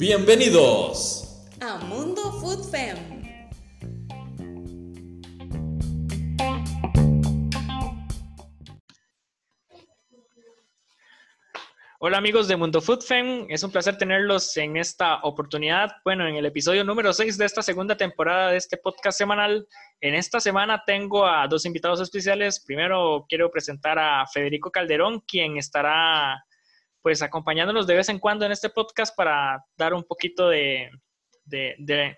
Bienvenidos Hola amigos de Mundo Food Fem, es un placer tenerlos en esta oportunidad. Bueno, en el episodio número 6 de esta segunda temporada de este podcast semanal. En esta semana tengo a dos invitados especiales. Primero quiero presentar a Federico Calderón, quien estará pues acompañándonos de vez en cuando en este podcast para dar un poquito de,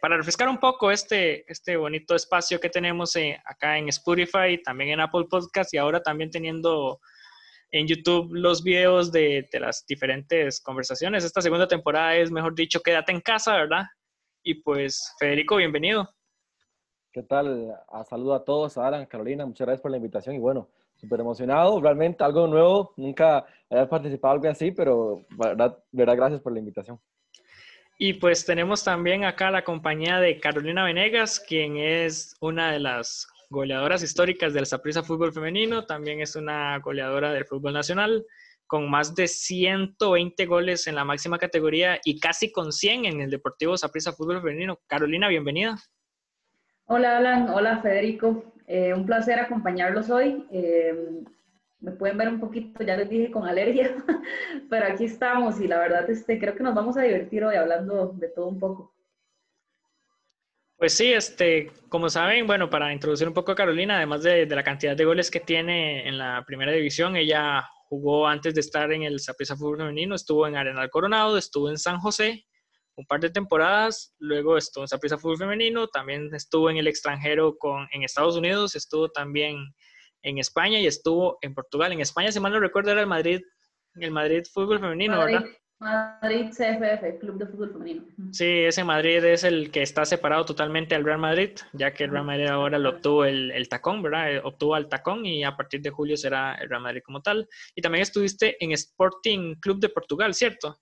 para refrescar un poco este, este bonito espacio que tenemos eh, acá en Spotify, también en Apple Podcast y ahora también teniendo en YouTube los videos de, de, las diferentes conversaciones. Esta segunda temporada es, mejor dicho, quédate en casa, ¿verdad? Y pues, Federico, bienvenido. ¿Qué tal? A, saludo a todos, a Alan, Carolina, muchas gracias por la invitación y bueno, súper emocionado, realmente algo nuevo, nunca había participado algo así, pero verdad, verdad, gracias por la invitación. Y pues tenemos también acá la compañía de Carolina Venegas, quien es una de las goleadoras históricas del Saprissa Fútbol Femenino, también es una goleadora del fútbol nacional, con más de 120 goles en la máxima categoría y casi con 100 en el Deportivo Saprissa Fútbol Femenino. Carolina, bienvenida. Hola Alan, hola Federico, eh, un placer acompañarlos hoy. Eh, me pueden ver un poquito, ya les dije, con alergia, pero aquí estamos y la verdad este, creo que nos vamos a divertir hoy hablando de todo un poco. Pues sí, este, como saben, bueno, para introducir un poco a Carolina, además de, de la cantidad de goles que tiene en la primera división, ella jugó antes de estar en el Saprissa Fútbol Femenino, estuvo en Arenal Coronado, estuvo en San José, un par de temporadas, luego estuvo en Saprissa Fútbol Femenino, también estuvo en el extranjero con, en Estados Unidos, estuvo también en España y estuvo en Portugal. En España, si mal no recuerdo, era el Madrid, el Madrid Fútbol Femenino, ¿verdad? Madrid CFF, Club de Fútbol Femenino. Sí, ese Madrid es el que está separado totalmente al Real Madrid, ya que el Real Madrid ahora lo obtuvo el, el tacón, ¿verdad? Eh, obtuvo el tacón y a partir de julio será el Real Madrid como tal. Y también estuviste en Sporting Club de Portugal, ¿cierto?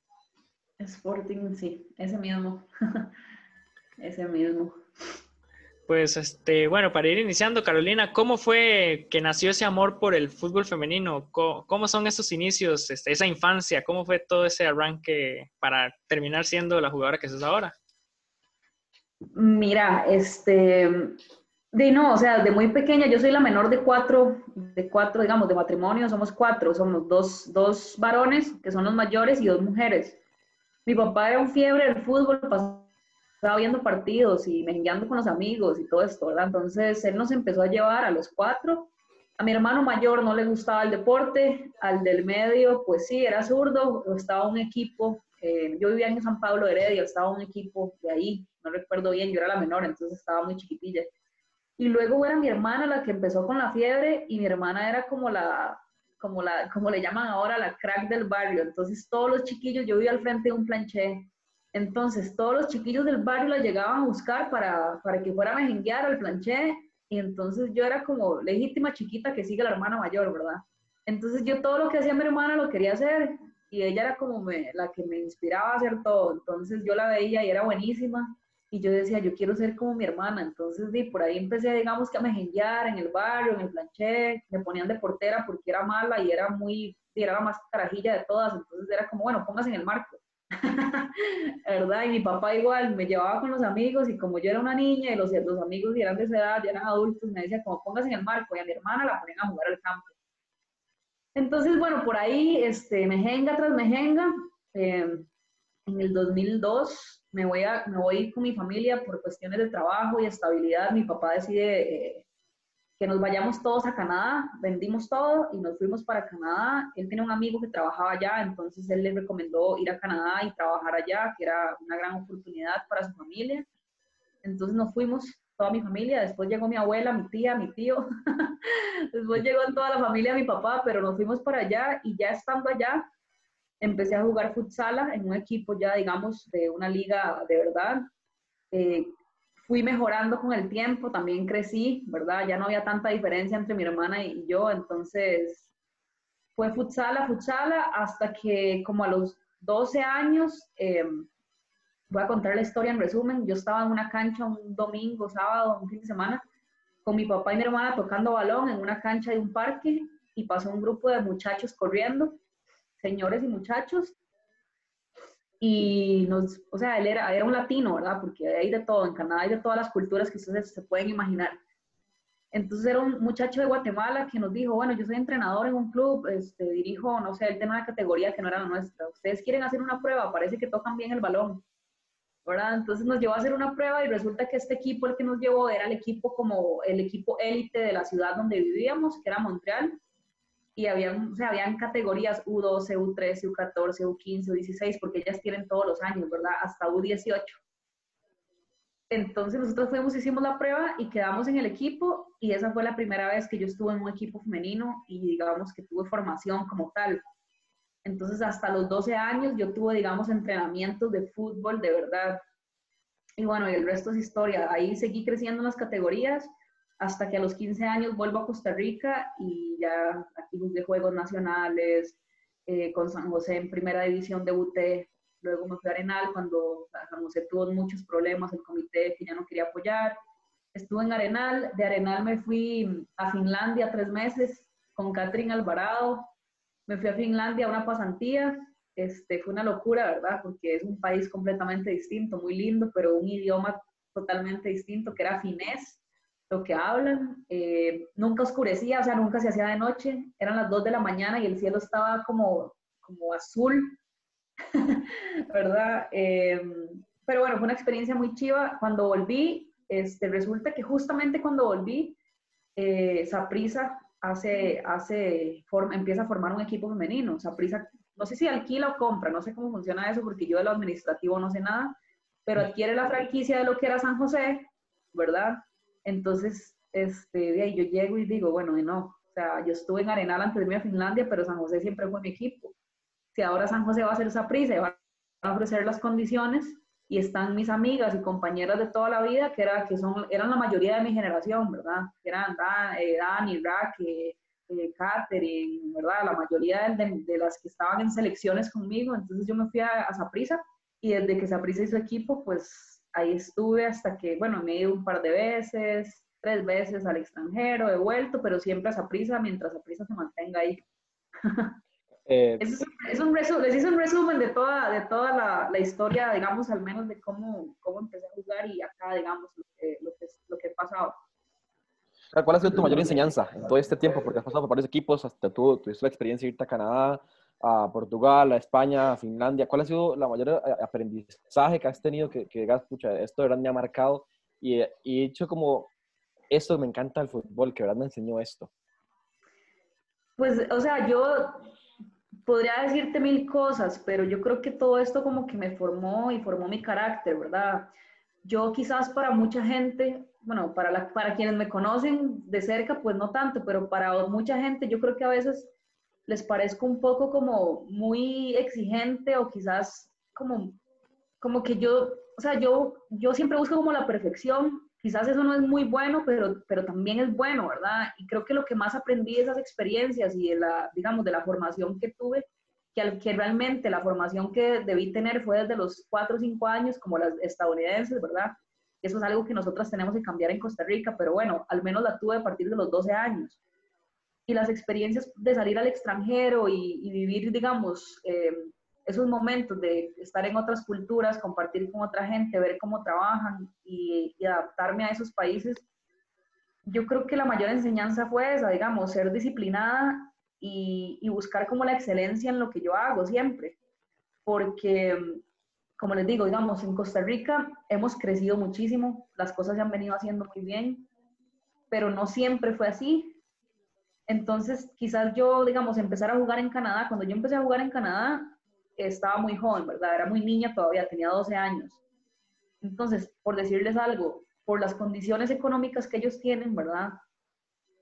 Sporting, sí, ese mismo. ese mismo. Pues, este, bueno, para ir iniciando, Carolina, ¿cómo fue que nació ese amor por el fútbol femenino? ¿Cómo, son esos inicios, este, esa infancia? ¿Cómo fue todo ese arranque para terminar siendo la jugadora que sos ahora? Mira, este, de no, o sea, de muy pequeña, yo soy la menor de cuatro, de cuatro, digamos, de matrimonio, somos cuatro, somos dos, dos varones, que son los mayores, y dos mujeres. Mi papá era un fiebre del fútbol, estaba viendo partidos y mejengueando con los amigos y todo esto, ¿verdad? Entonces él nos empezó a llevar a los cuatro. A mi hermano mayor no le gustaba el deporte, al del medio, pues sí, era zurdo, estaba un equipo, eh, yo vivía en San Pablo Heredia, estaba un equipo de ahí, no recuerdo bien, yo era la menor, entonces estaba muy chiquitilla. Y luego era mi hermana la que empezó con la fiebre y mi hermana era como la, como la, como le llaman ahora, la crack del barrio. Entonces todos los chiquillos, yo vivía al frente de un planché, entonces, todos los chiquillos del barrio la llegaban a buscar para, para que fuera a mejenguear al planché. Y entonces yo era como legítima chiquita que sigue la hermana mayor, ¿verdad? Entonces yo todo lo que hacía mi hermana lo quería hacer y ella era como la que me inspiraba a hacer todo. Entonces yo la veía y era buenísima y yo decía, yo quiero ser como mi hermana. Entonces di, por ahí empecé, digamos, que a mejenguear en el barrio, en el planché. Me ponían de portera porque era mala y era muy, y era la más carajilla de todas. Entonces era como, bueno, póngase en el marco. ¿verdad? Y mi papá igual me llevaba con los amigos y como yo era una niña y los, los amigos eran de esa edad, ya eran adultos, me decía como póngase en el marco y a mi hermana la ponían a jugar al campo. Entonces, bueno, por ahí, este, mejenga tras mejenga, eh, en el 2002 me voy, a, me voy con mi familia por cuestiones de trabajo y estabilidad. Mi papá decide eh, que nos vayamos todos a Canadá, vendimos todo y nos fuimos para Canadá. Él tiene un amigo que trabajaba allá, entonces él le recomendó ir a Canadá y trabajar allá, que era una gran oportunidad para su familia. Entonces nos fuimos toda mi familia, después llegó mi abuela, mi tía, mi tío, después llegó toda la familia mi papá, pero nos fuimos para allá y ya estando allá, empecé a jugar futsala en un equipo ya, digamos, de una liga de verdad. Eh, fui mejorando con el tiempo, también crecí, ¿verdad? Ya no había tanta diferencia entre mi hermana y yo, entonces fue futsala, futsala, hasta que como a los 12 años, eh, voy a contar la historia en resumen, yo estaba en una cancha un domingo, sábado, un fin de semana, con mi papá y mi hermana tocando balón en una cancha de un parque y pasó un grupo de muchachos corriendo, señores y muchachos, y nos, o sea, él era, era un latino, ¿verdad? Porque hay de todo, en Canadá hay de todas las culturas que ustedes se pueden imaginar. Entonces era un muchacho de Guatemala que nos dijo, bueno, yo soy entrenador en un club, este, dirijo, no sé, él tiene una categoría que no era la nuestra. Ustedes quieren hacer una prueba, parece que tocan bien el balón. ¿verdad? Entonces nos llevó a hacer una prueba y resulta que este equipo, el que nos llevó, era el equipo como el equipo élite de la ciudad donde vivíamos, que era Montreal. Y habían, o sea, habían categorías U12, U13, U14, U15, U16, porque ellas tienen todos los años, ¿verdad? Hasta U18. Entonces nosotros fuimos, hicimos la prueba y quedamos en el equipo y esa fue la primera vez que yo estuve en un equipo femenino y digamos que tuve formación como tal. Entonces hasta los 12 años yo tuve, digamos, entrenamientos de fútbol de verdad. Y bueno, y el resto es historia. Ahí seguí creciendo en las categorías hasta que a los 15 años vuelvo a Costa Rica y ya aquí jugué Juegos Nacionales, eh, con San José en primera división debuté Luego me fui a Arenal cuando San José tuvo muchos problemas, el comité que ya no quería apoyar. Estuve en Arenal, de Arenal me fui a Finlandia tres meses con Catherine Alvarado. Me fui a Finlandia a una pasantía. Este, fue una locura, ¿verdad? Porque es un país completamente distinto, muy lindo, pero un idioma totalmente distinto, que era finés, lo que hablan. Eh, nunca oscurecía, o sea, nunca se hacía de noche. Eran las dos de la mañana y el cielo estaba como, como azul ¿verdad? Em, pero bueno, fue una experiencia muy chiva. Cuando volví, este, resulta que justamente cuando volví, eh, hace, hace, empieza a formar un equipo femenino. Saprisa, no sé si alquila o compra, no sé cómo funciona eso porque yo de lo administrativo no sé nada, pero adquiere la franquicia de lo que era San José, ¿verdad? Entonces, este, de yo llego y digo, bueno, y no, o sea, yo estuve en Arenal antes de irme a Finlandia, pero San José siempre fue mi equipo si ahora San José va a hacer esa prisa va a ofrecer las condiciones y están mis amigas y compañeras de toda la vida, que, era, que son, eran la mayoría de mi generación, ¿verdad? Eran Dan, eh, Dani, Rack, eh, Katherine, ¿verdad? La mayoría de, de, las que estaban en selecciones conmigo, entonces yo me fui a, a Saprisa y desde que Saprisa hizo equipo, pues ahí estuve hasta que, bueno, me he ido un par de veces, tres veces al extranjero, he vuelto, pero siempre a Saprisa, mientras Saprisa se mantenga ahí. Eh, es, un resumen, les hice un resumen de toda, de toda la, la, historia, digamos, al menos de cómo, cómo empecé a jugar y acá, digamos, lo que, lo que, lo que pasado. ¿Cuál ha sido tu mayor enseñanza en todo este tiempo? Porque has pasado por varios equipos, hasta tú tuviste la experiencia de irte a Canadá, a Portugal, a España, a Finlandia. ¿Cuál ha sido la mayor eh, aprendizaje que has tenido que, que digas, pucha, esto de verdad me ha marcado y, y he hecho como, esto me encanta el fútbol, que verdad me enseñó esto? Pues, o sea, yo podría decirte mil cosas, pero yo creo que todo esto como que me formó y formó mi carácter, ¿verdad? Yo quizás para mucha gente, bueno, para, la, para quienes me conocen de cerca, pues no tanto, pero para mucha gente yo creo que a veces les parezco un poco como muy exigente o quizás como, como que yo, o sea, yo, yo siempre busco como la perfección. Quizás eso no es muy bueno, pero, pero también es bueno, ¿verdad? Y creo que lo que más aprendí de esas experiencias y de la, digamos, de la formación que tuve, que, que realmente la formación que debí tener fue desde los 4 o 5 años, como las estadounidenses, ¿verdad? Eso es algo que nosotras tenemos que cambiar en Costa Rica, pero bueno, al menos la tuve a partir de los 12 años. Y las experiencias de salir al extranjero y, vivir, digamos, eh, esos momentos de estar en otras culturas, compartir con otra gente, ver cómo trabajan y, adaptarme a esos países, yo creo que la mayor enseñanza fue esa, digamos, ser disciplinada y, y, buscar como la excelencia en lo que yo hago siempre. Porque, como les digo, digamos, en Costa Rica hemos crecido muchísimo, las cosas se han venido haciendo muy bien, pero no siempre fue así. Entonces, quizás yo, digamos, empezar a jugar en Canadá, cuando yo empecé a jugar en Canadá, estaba muy joven, ¿verdad? Era muy niña todavía, tenía 12 años. Entonces, por decirles algo, por las condiciones económicas que ellos tienen, ¿verdad?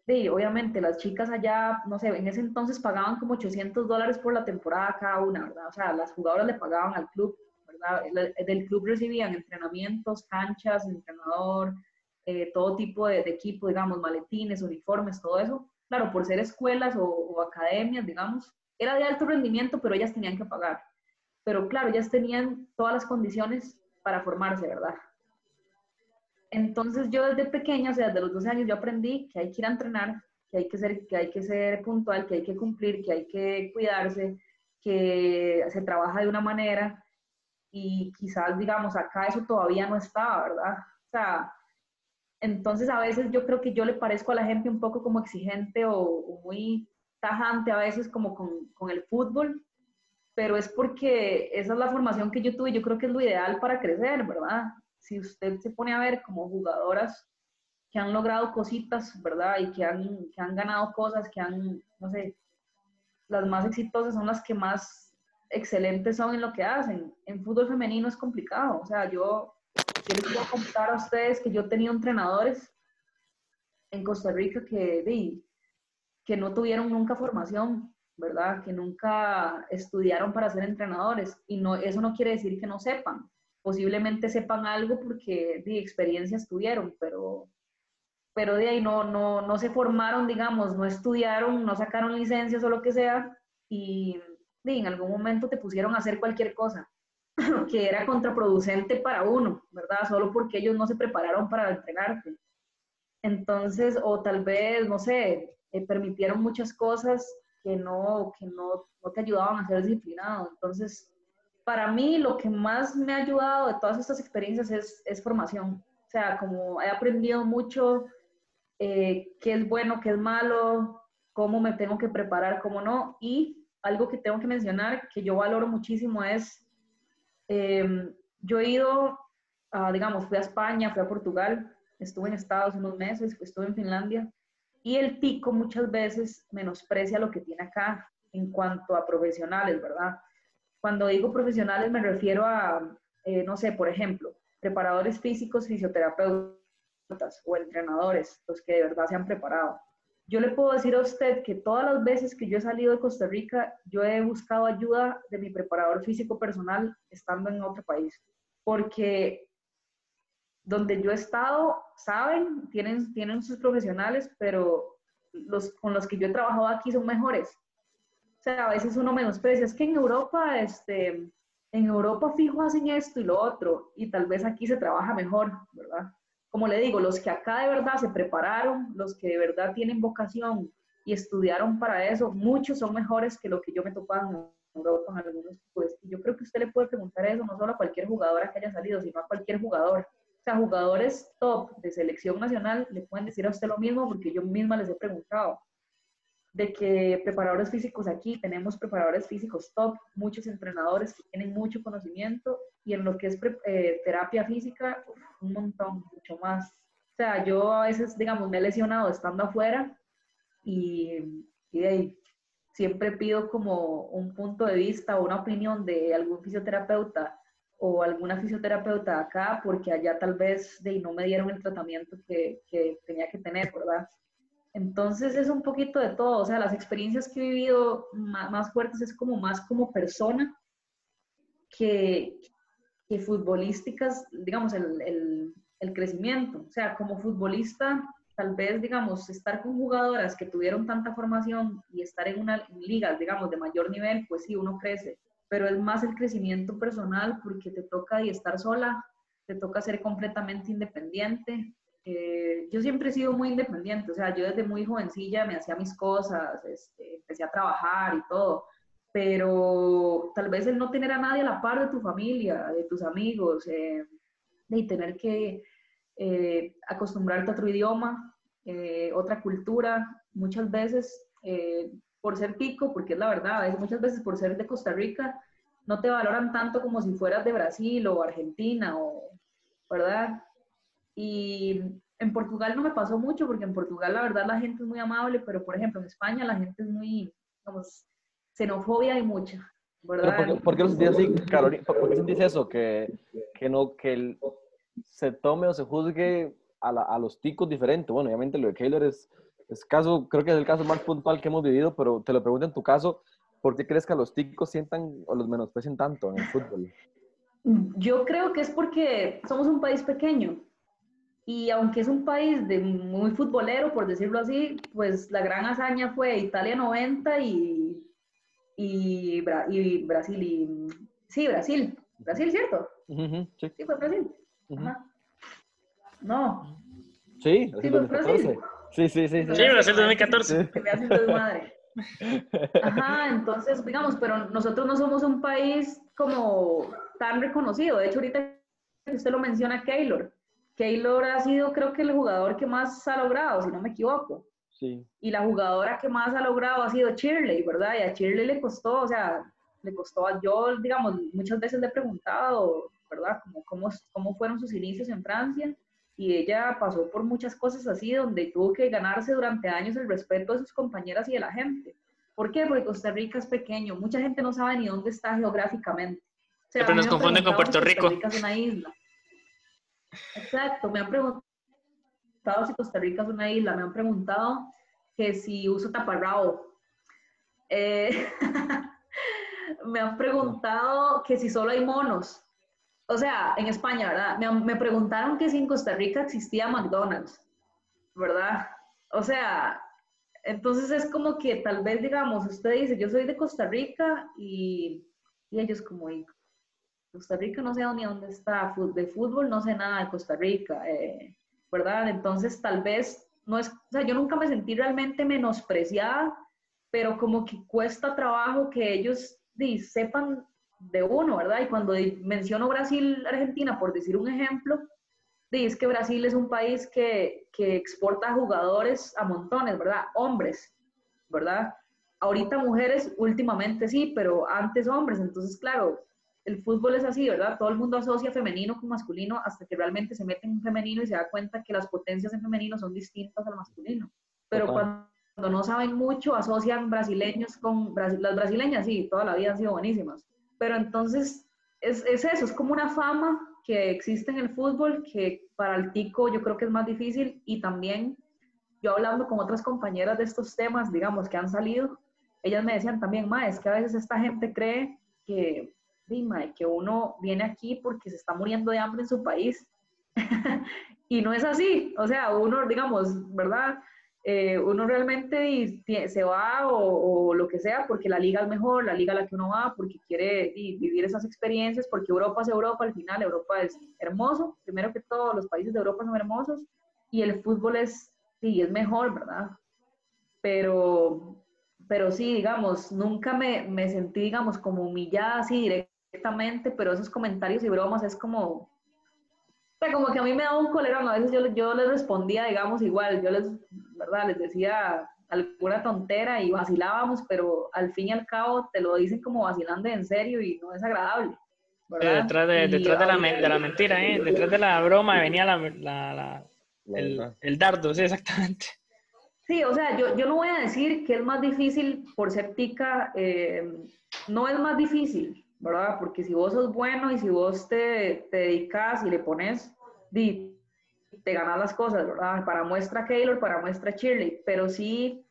Sí, obviamente las chicas allá, no sé, en ese entonces pagaban como 800 dólares por la temporada cada una, ¿verdad? O sea, las jugadoras le pagaban al club, ¿verdad? Del club recibían entrenamientos, canchas, entrenador, eh, todo tipo de, equipo, digamos, maletines, uniformes, todo eso. Claro, por ser escuelas o academias, digamos, era de alto rendimiento, pero ellas tenían que pagar. Pero claro, ellas tenían todas las condiciones para formarse, ¿verdad? Entonces yo desde pequeña, o sea, desde los 12 años, yo aprendí que hay que ir a entrenar, que hay que ser, que hay que ser puntual, que hay que cumplir, que hay que cuidarse, que se trabaja de una manera y quizás, digamos, acá eso todavía no está, ¿verdad? O sea, entonces a veces yo creo que yo le parezco a la gente un poco como exigente o, muy tajante a veces como con, con, el fútbol, pero es porque esa es la formación que yo tuve, yo creo que es lo ideal para crecer, ¿verdad? Si usted se pone a ver como jugadoras que han logrado cositas, ¿verdad? Y que han, que han ganado cosas, que han, no sé, las más exitosas son las que más excelentes son en lo que hacen. En fútbol femenino es complicado. O sea, yo, yo les puedo contar a ustedes que yo tenía entrenadores en Costa Rica que, que no tuvieron nunca formación, ¿verdad? Que nunca estudiaron para ser entrenadores. Y no, eso no quiere decir que no sepan. Posiblemente sepan algo porque de experiencias tuvieron, pero pero de ahí no, no, no se formaron, digamos, no estudiaron, no sacaron licencias o lo que sea, y, en algún momento te pusieron a hacer cualquier cosa que era contraproducente para uno, ¿verdad? Solo porque ellos no se prepararon para entrenarte. Entonces, o tal vez, no sé, eh, permitieron muchas cosas que no, que no, no te ayudaban a ser disciplinado. Entonces, para mí lo que más me ha ayudado de todas estas experiencias es, es formación. O sea, como he aprendido mucho eh, qué es bueno, qué es malo, cómo me tengo que preparar, cómo no. Y algo que tengo que mencionar, que yo valoro muchísimo, es, em, yo he ido, digamos, fui a España, fui a Portugal, estuve en Estados unos meses, estuve en Finlandia, y el pico muchas veces menosprecia lo que tiene acá en cuanto a profesionales, ¿verdad? Cuando digo profesionales me refiero a, eh, no sé, por ejemplo, preparadores físicos, fisioterapeutas, o entrenadores, los que de verdad se han preparado. Yo le puedo decir a usted que todas las veces que yo he salido de Costa Rica, yo he buscado ayuda de mi preparador físico personal estando en otro país, porque donde yo he estado, saben, tienen, tienen sus profesionales, pero los con los que yo he trabajado aquí son mejores. O sea, a veces uno menosprecia, es que en Europa, este, en Europa fijo hacen esto y lo otro, y tal vez aquí se trabaja mejor, ¿verdad? Como le digo, los que acá de verdad se prepararon, los que de verdad tienen vocación y estudiaron para eso, muchos son mejores que lo que yo me topaba en Europa en algunos pues yo creo que usted le puede preguntar eso no solo a cualquier jugadora que haya salido, sino a cualquier jugador. O sea, jugadores top de selección nacional le pueden decir a usted lo mismo porque yo misma les he preguntado de que preparadores físicos aquí, tenemos preparadores físicos top, muchos entrenadores que tienen mucho conocimiento y en lo que es eh, terapia física, un montón, mucho más. O sea, yo a veces, digamos, me he lesionado estando afuera y, y siempre pido como un punto de vista o una opinión de algún fisioterapeuta o alguna fisioterapeuta acá, porque allá tal vez de, no me dieron el tratamiento que, que tenía que tener, ¿verdad? Entonces es un poquito de todo, o sea, las experiencias que he vivido más, fuertes es como más como persona que, que futbolísticas, digamos, el, el, crecimiento. O sea, como futbolista, tal vez, digamos, estar con jugadoras que tuvieron tanta formación y estar en una liga, digamos, de mayor nivel, pues sí, uno crece, pero es más el crecimiento personal porque te toca y estar sola, te toca ser completamente independiente, eh, yo siempre he sido muy independiente, o sea, yo desde muy jovencilla me hacía mis cosas, este, empecé a trabajar y todo, pero tal vez el no tener a nadie a la par de tu familia, de tus amigos, eh, de tener que eh, acostumbrarte a otro idioma, otra cultura, muchas veces por ser pico, porque es la verdad, muchas veces por ser de Costa Rica, no te valoran tanto como si fueras de Brasil o Argentina, o, ¿verdad? Y en Portugal no me pasó mucho, porque en Portugal la verdad la gente es muy amable, pero por ejemplo en España la gente es muy, digamos, xenofobia hay mucha, ¿verdad? ¿Por qué, lo sentís así, Carolina? ¿Por qué sentís eso? Que, que, no, que se tome o se juzgue a, a, los ticos diferente. Bueno, obviamente lo de Keylor es, es caso, creo que es el caso más puntual que hemos vivido, pero te lo pregunto en tu caso, ¿por qué crees que a los ticos sientan o los menosprecien tanto en el fútbol? Yo creo que es porque somos un país pequeño y aunque es un país de muy futbolero, por decirlo así, pues la gran hazaña fue Italia 90 y, y, y Brasil. Y, sí, Brasil. Brasil, ¿cierto? sí. sí. fue Brasil. No. Sí, sí fue Brasil. Sí, sí, sí. Sí, Brasil 2014. Que me hacen desmadre. Ajá, entonces, digamos, pero nosotros no somos un país como tan reconocido. De hecho, ahorita usted lo menciona, Keylor. Keylor ha sido, creo que, el jugador que más ha logrado, si no me equivoco. Sí. Y la jugadora que más ha logrado ha sido Shirley, ¿verdad? Y a Shirley le costó, o sea, le costó, a yo, digamos, muchas veces le he preguntado, ¿verdad? Como, cómo, cómo fueron sus inicios en Francia. Y ella pasó por muchas cosas así, donde tuvo que ganarse durante años el respeto de sus compañeras y de la gente. ¿Por qué? Porque Costa Rica es pequeño. Mucha gente no sabe ni dónde está geográficamente. O sea, Pero nos confunden con Puerto Rico. Costa Rica es una isla. Exacto, me han preguntado si Costa Rica es una isla, me han preguntado que si uso taparrabo. Eh, me han preguntado que si solo hay monos. O sea, en España, ¿verdad? Me, me preguntaron que si en Costa Rica existía McDonald's, ¿verdad? O sea, entonces es como que tal vez, digamos, usted dice, yo soy de Costa Rica y, y ellos como, "Y Costa Rica no sé ni dónde está, de fútbol no sé nada de Costa Rica, eh, ¿verdad? Entonces tal vez no es, o sea, yo nunca me sentí realmente menospreciada, pero como que cuesta trabajo que ellos sepan de uno, ¿verdad? Y cuando menciono Brasil, Argentina, por decir un ejemplo, di, es que Brasil es un país que, que exporta jugadores a montones, ¿verdad? Hombres, ¿verdad? Ahorita mujeres últimamente sí, pero antes hombres, entonces claro, el fútbol es así, ¿verdad? Todo el mundo asocia femenino con masculino hasta que realmente se mete en femenino y se da cuenta que las potencias en femenino son distintas al masculino. Pero Total. cuando no saben mucho, asocian brasileños con las brasileñas, sí, toda la vida han sido buenísimas. Pero entonces es, es eso, es como una fama que existe en el fútbol que para el tico yo creo que es más difícil y también yo hablando con otras compañeras de estos temas, digamos, que han salido, ellas me decían también, ma, es que a veces esta gente cree que, di, ma, que uno viene aquí porque se está muriendo de hambre en su país. y no es así. O sea, uno, digamos, ¿verdad? Eh, uno realmente se va o, o lo que sea porque la liga es mejor, la liga a la que uno va, porque quiere vivir esas experiencias, porque Europa es Europa al final, Europa es hermoso, primero que todo, los países de Europa son hermosos y el fútbol es, sí, es mejor, ¿verdad? Pero, pero sí, digamos, nunca me, me sentí, digamos, como humillada así directamente, pero esos comentarios y bromas es como, o sea, como que a mí me daba un colerón, a veces yo, yo les respondía, digamos, igual, yo les, ¿verdad? Les decía alguna tontera y vacilábamos, pero al fin y al cabo te lo dicen como vacilando en serio y no es agradable. ¿verdad? detrás de, Y detrás de, la, de la mentira, ¿eh? Detrás de la broma venía la, la- el dardo, sí, exactamente. Sí, o sea, yo, yo no voy a decir que es más difícil por ser tica, eh, no es más difícil, ¿verdad? Porque si vos sos bueno y si vos te, te dedicas y le pones, di, te ganas las cosas, ¿verdad? Para muestra Keylor, para muestra Shirley, pero sí,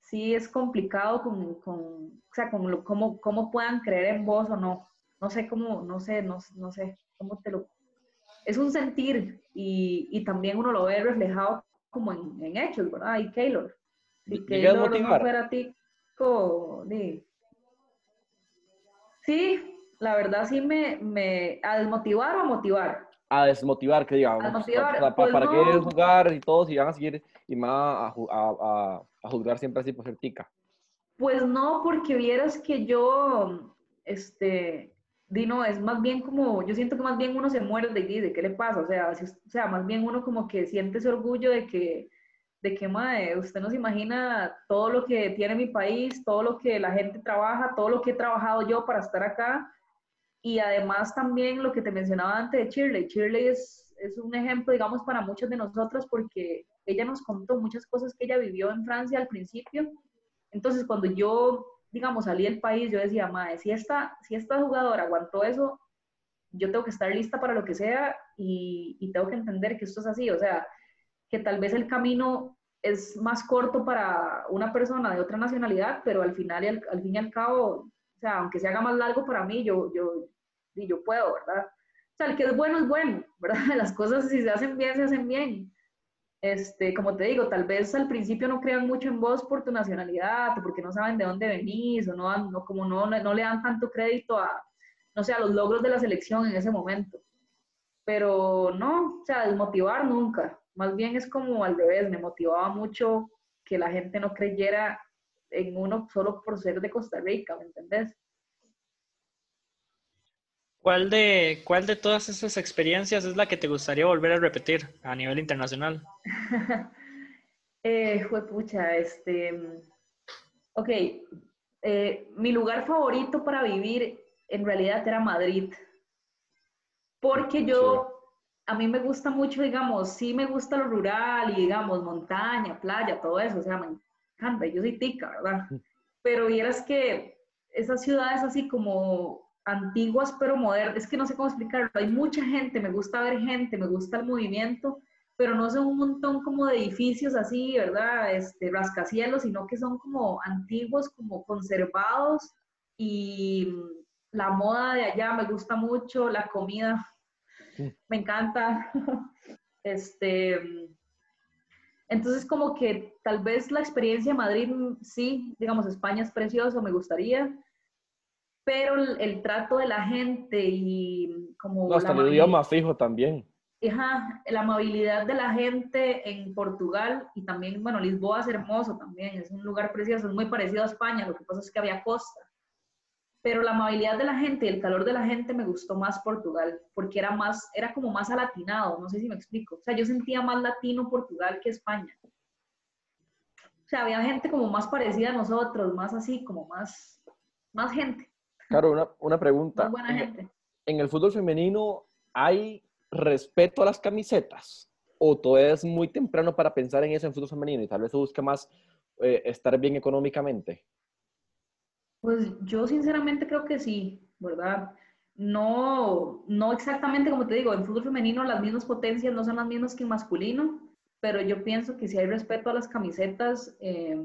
sí es complicado con, con o sea, con lo- cómo, cómo puedan creer en vos o no. No sé cómo, no sé, no, no sé cómo te lo... Es un sentir y, y también uno lo ve reflejado como en, en hechos, ¿verdad? Y Keylor. Si Keylor no fuera tico, di. Sí, la verdad sí me, me... ¿A desmotivar o a motivar? A desmotivar, que digamos. A motivar, pa- pa- pues ¿Para no. qué jugar y todos y van a seguir y más a, a, a, a juzgar siempre así por ser tica? Pues no, porque vieras que yo, este, Dino, es más bien como, yo siento que más bien uno se muerde y dice, ¿qué le pasa? O sea, si- o sea, más bien uno como que siente ese orgullo de que, de que, mae, usted no se imagina todo lo que tiene mi país, todo lo que la gente trabaja, todo lo que he trabajado yo para estar acá. Y además también lo que te mencionaba antes de Shirley. Shirley es, es un ejemplo, digamos, para muchos de nosotros porque ella nos contó muchas cosas que ella vivió en Francia al principio. Entonces, cuando yo, digamos, salí del país, yo decía, madre, si esta, si esta jugadora aguantó eso, yo tengo que estar lista para lo que sea y, y tengo que entender que esto es así. O sea, que tal vez el camino es más corto para una persona de otra nacionalidad, pero al final y al, al fin y al cabo, o sea, aunque se haga más largo para mí, yo, yo, yo puedo, ¿verdad? O sea, el que es bueno es bueno, ¿verdad? Las cosas si se hacen bien, se hacen bien. Este, como te digo, tal vez al principio no crean mucho en vos por tu nacionalidad, porque no saben de dónde venís, o no, no como no, no le dan tanto crédito a, no sé, a los logros de la selección en ese momento. Pero no, o sea, desmotivar nunca, Más bien es como al revés, me motivaba mucho que la gente no creyera en uno solo por ser de Costa Rica, ¿me entendés? ¿Cuál de, ¿Cuál de todas esas experiencias es la que te gustaría volver a repetir a nivel internacional? eh, fue pucha, este. Ok, eh, mi lugar favorito para vivir en realidad era Madrid. Porque yo, a mí me gusta mucho, digamos, sí me gusta lo rural y, digamos, montaña, playa, todo eso, o sea, me encanta, yo soy tica, ¿verdad? Pero vieras que esas ciudades así como antiguas pero modernas, es que no sé cómo explicarlo, hay mucha gente, me gusta ver gente, me gusta el movimiento, pero no son un montón como de edificios así, ¿verdad? Este, rascacielos, sino que son como antiguos, como conservados y la moda de allá me gusta mucho, la comida me encanta. Este, entonces como que tal vez la experiencia de Madrid, sí, digamos, España es precioso, me gustaría, pero el, trato de la gente y como... No, hasta el idioma fijo también. Ajá, la amabilidad de la gente en Portugal y también, bueno, Lisboa es hermoso también, es un lugar precioso, es muy parecido a España, lo que pasa es que había costa. Pero la amabilidad de la gente y el calor de la gente me gustó más Portugal, porque era más, era como más alatinado, no sé si me explico. O sea, yo sentía más latino Portugal que España. O sea, había gente como más parecida a nosotros, más así, como más, más gente. Claro, una, pregunta. buena gente. ¿En el fútbol femenino hay respeto a las camisetas? ¿O todo es muy temprano para pensar en eso en fútbol femenino y tal vez se busca más eh, estar bien económicamente? Pues yo sinceramente creo que sí, ¿verdad? No, no exactamente como te digo, en fútbol femenino las mismas potencias no son las mismas que en masculino, pero yo pienso que si hay respeto a las camisetas, eh,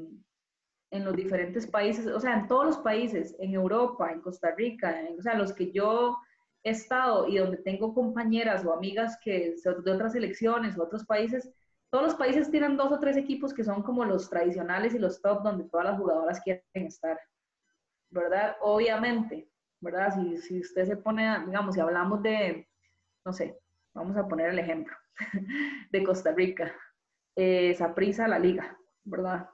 en los diferentes países, o sea, en todos los países, en Europa, en Costa Rica, o sea, los que yo he estado y donde tengo compañeras o amigas que de otras elecciones o otros países, todos los países tienen dos o tres equipos que son como los tradicionales y los top donde todas las jugadoras quieren estar, ¿verdad? Obviamente, ¿verdad? Si, si usted se pone, digamos, si hablamos de, no sé, vamos a poner el ejemplo de Costa Rica, eh, Saprisa, la liga, ¿verdad?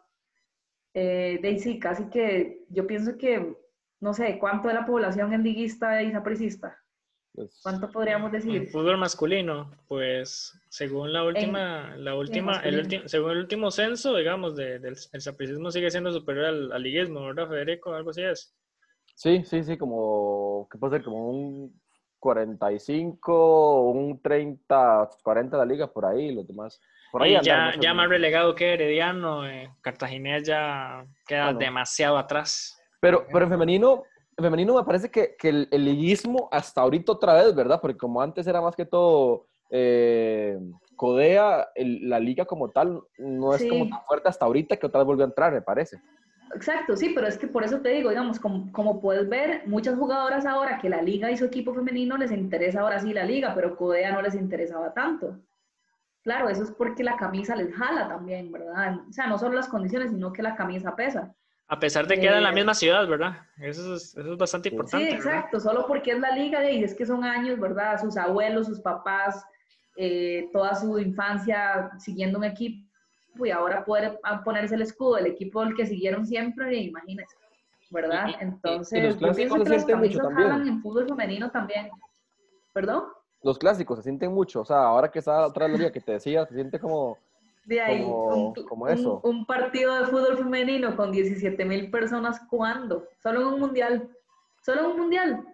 eh, Daisy, casi que yo pienso que, no sé, ¿cuánto de la población es liguista y? Pues, ¿Cuánto podríamos decir? En fútbol masculino, pues según la última, la última, el según el último censo, digamos, de, del el sapricismo sigue siendo superior al, liguismo, ¿verdad, Federico? Algo así es. Sí, sí, sí, como, ¿qué puede ser? Como un 45, un 30, 40 de la liga, por ahí, los demás ya, ya más relegado que Herediano, eh, Cartaginés ya queda demasiado atrás. Pero, pero en femenino, en femenino me parece que, que el, liguismo hasta ahorita otra vez, ¿verdad? Porque como antes era más que todo eh, Codea, la liga como tal no es como tan fuerte hasta ahorita que otra vez volvió a entrar, me parece. Exacto, sí, pero es que por eso te digo, digamos, como, como, puedes ver, muchas jugadoras ahora que la liga y su equipo femenino les interesa ahora sí la liga, pero Codea no les interesaba tanto. Claro, eso es porque la camisa les jala también, ¿verdad? O sea, no solo las condiciones, sino que la camisa pesa. A pesar de que queda en la eh, misma ciudad, ¿verdad? Eso es, eso es bastante importante. Sí, exacto, solo porque es la liga y es que son años, ¿verdad? Sus abuelos, sus papás, eh, toda su infancia siguiendo un equipo y ahora poder ponerse el escudo del equipo del que siguieron siempre, imagínense, ¿verdad? Entonces, yo pienso que las camisas jalan en fútbol femenino también. ¿Perdón? los clásicos se sienten mucho. O sea, ahora que está otra liga que te decía, se siente como. De ahí, como, eso. Un, partido de fútbol femenino con 17 mil personas, ¿cuándo? Solo en un mundial. Solo en un mundial.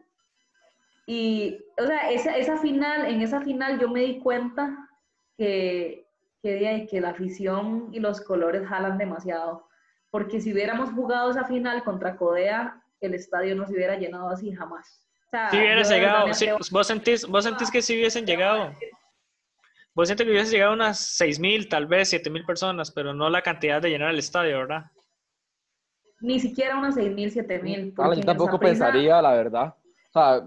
Y, o sea, esa, esa final, en esa final yo me di cuenta que, que, que la afición y los colores jalan demasiado. Porque si hubiéramos jugado esa final contra Codea, el estadio no se hubiera llenado así jamás si hubieras llegado, vos, sentís, vos sentís que si hubiesen llegado, vos sientes que hubiesen llegado unas 6.000, tal vez 7.000 personas, pero no la cantidad de llenar el estadio, ¿verdad? Ni siquiera unas 6.000, 7.000. Ah, yo tampoco pensaría, la verdad.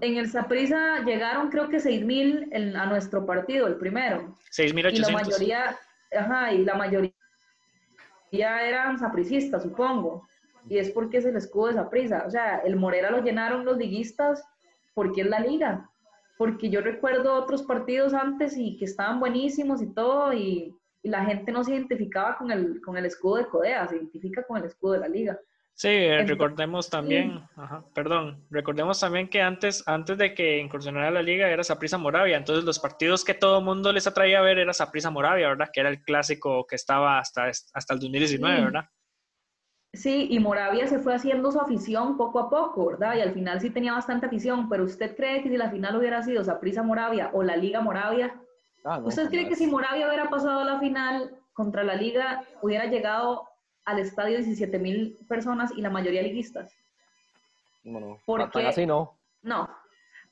en el Saprisa llegaron creo que 6.000 a nuestro partido, el primero. 6.800. Y la mayoría, ajá, y la mayoría eran sapricistas, supongo. Y es porque es el escudo de Saprisa. O sea, el Morera lo llenaron los liguistas porque es la liga. Porque yo recuerdo otros partidos antes y que estaban buenísimos y todo, y, y la gente no se identificaba con el, con el escudo de Codea, se identifica con el escudo de la liga. Sí, eh, recordemos también, ajá, perdón, recordemos también que antes, antes de que incursionara la liga era Saprisa Moravia, entonces los partidos que todo el mundo les atraía a ver era Saprisa Moravia, ¿verdad? Que era el clásico que estaba hasta, hasta el 2019, ¿verdad? Sí, y Moravia se fue haciendo su afición poco a poco, ¿verdad? Y al final sí tenía bastante afición, pero ¿usted cree que si la final hubiera sido Saprisa Moravia o la Liga Moravia, ah, ¿usted cree que si Moravia hubiera pasado a la final contra la Liga, hubiera llegado al estadio 17 mil personas y la mayoría liguistas. Bueno, porque, así no. No.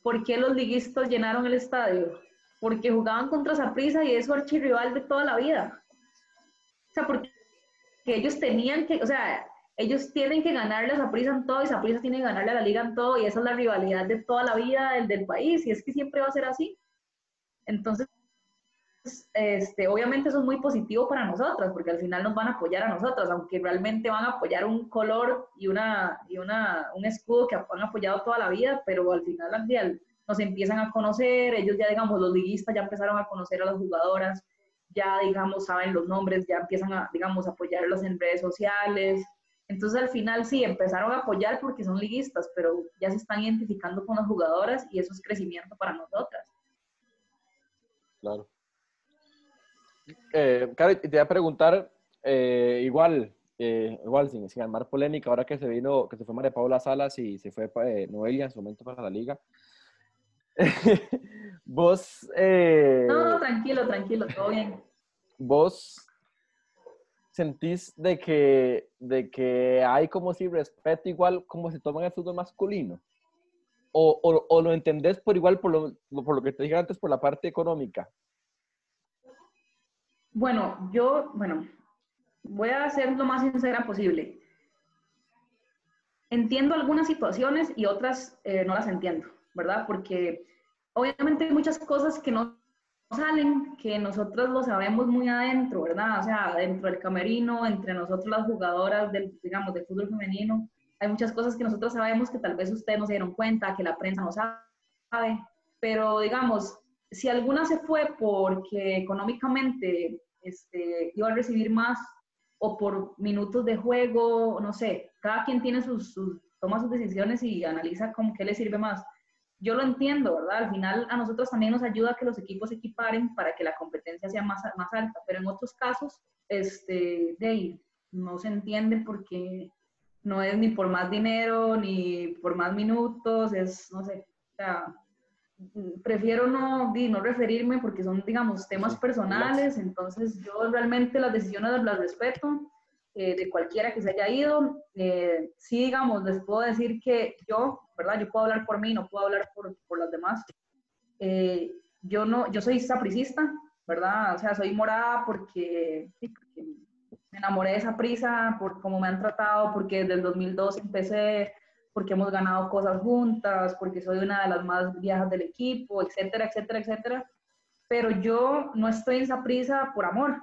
¿Por qué los liguistas llenaron el estadio? Porque jugaban contra Saprissa y es su archirrival de toda la vida. O sea, porque ellos tenían que, o sea, ellos tienen que ganarle a Saprissa en todo y Saprissa tiene que ganarle a la liga en todo y esa es la rivalidad de toda la vida del, del país y es que siempre va a ser así. Entonces, este, obviamente eso es muy positivo para nosotras, porque al final nos van a apoyar a nosotras, aunque realmente van a apoyar un color y, una, y una, un escudo que han apoyado toda la vida, pero al final al día nos empiezan a conocer, ellos ya, digamos, los liguistas ya empezaron a conocer a las jugadoras, ya, digamos, saben los nombres, ya empiezan a, digamos, apoyarlos en redes sociales. Entonces, al final sí, empezaron a apoyar porque son liguistas, pero ya se están identificando con las jugadoras y eso es crecimiento para nosotras. Claro. Eh, te voy a preguntar, eh, igual, eh, igual sin, sin armar polémica, ahora que se vino, que se fue María Paula Salas y se fue eh, Noelia en su momento para la liga. vos... Eh, no, tranquilo, tranquilo, todo bien. Vos sentís de que, de que hay como si respeto igual como se toma el fútbol masculino? O, o, lo entendés por igual por lo, por lo que te dije antes, por la parte económica? Bueno, yo, bueno, voy a ser lo más sincera posible. Entiendo algunas situaciones y otras eh, no las entiendo, ¿verdad? Porque obviamente hay muchas cosas que no salen, que nosotros lo sabemos muy adentro, ¿verdad? O sea, dentro del camerino, entre nosotros las jugadoras del, digamos, del fútbol femenino, hay muchas cosas que nosotros sabemos que tal vez ustedes no se dieron cuenta, que la prensa no sabe, pero digamos, si alguna se fue porque económicamente este, iba a recibir más o por minutos de juego, no sé, cada quien tiene sus, toma sus decisiones y analiza con qué le sirve más. Yo lo entiendo, ¿verdad? Al final a nosotros también nos ayuda que los equipos se equiparen para que la competencia sea más, más alta, pero en otros casos, este, de no se entiende porque no es ni por más dinero, ni por más minutos, es, no sé, o sea, prefiero no, no referirme porque son, digamos, temas personales, entonces yo realmente las decisiones las respeto eh, de cualquiera que se haya ido. Eh, sí, digamos, les puedo decir que yo, ¿verdad? Yo puedo hablar por mí, no puedo hablar por, por las demás. Eh, yo no, yo soy sapricista, ¿verdad? O sea, soy morada porque, porque me enamoré de esa prisa, por cómo me han tratado, porque desde el 2002 empecé porque hemos ganado cosas juntas, porque soy una de las más viejas del equipo, etcétera, etcétera, etcétera. Pero yo no estoy en esa prisa por amor,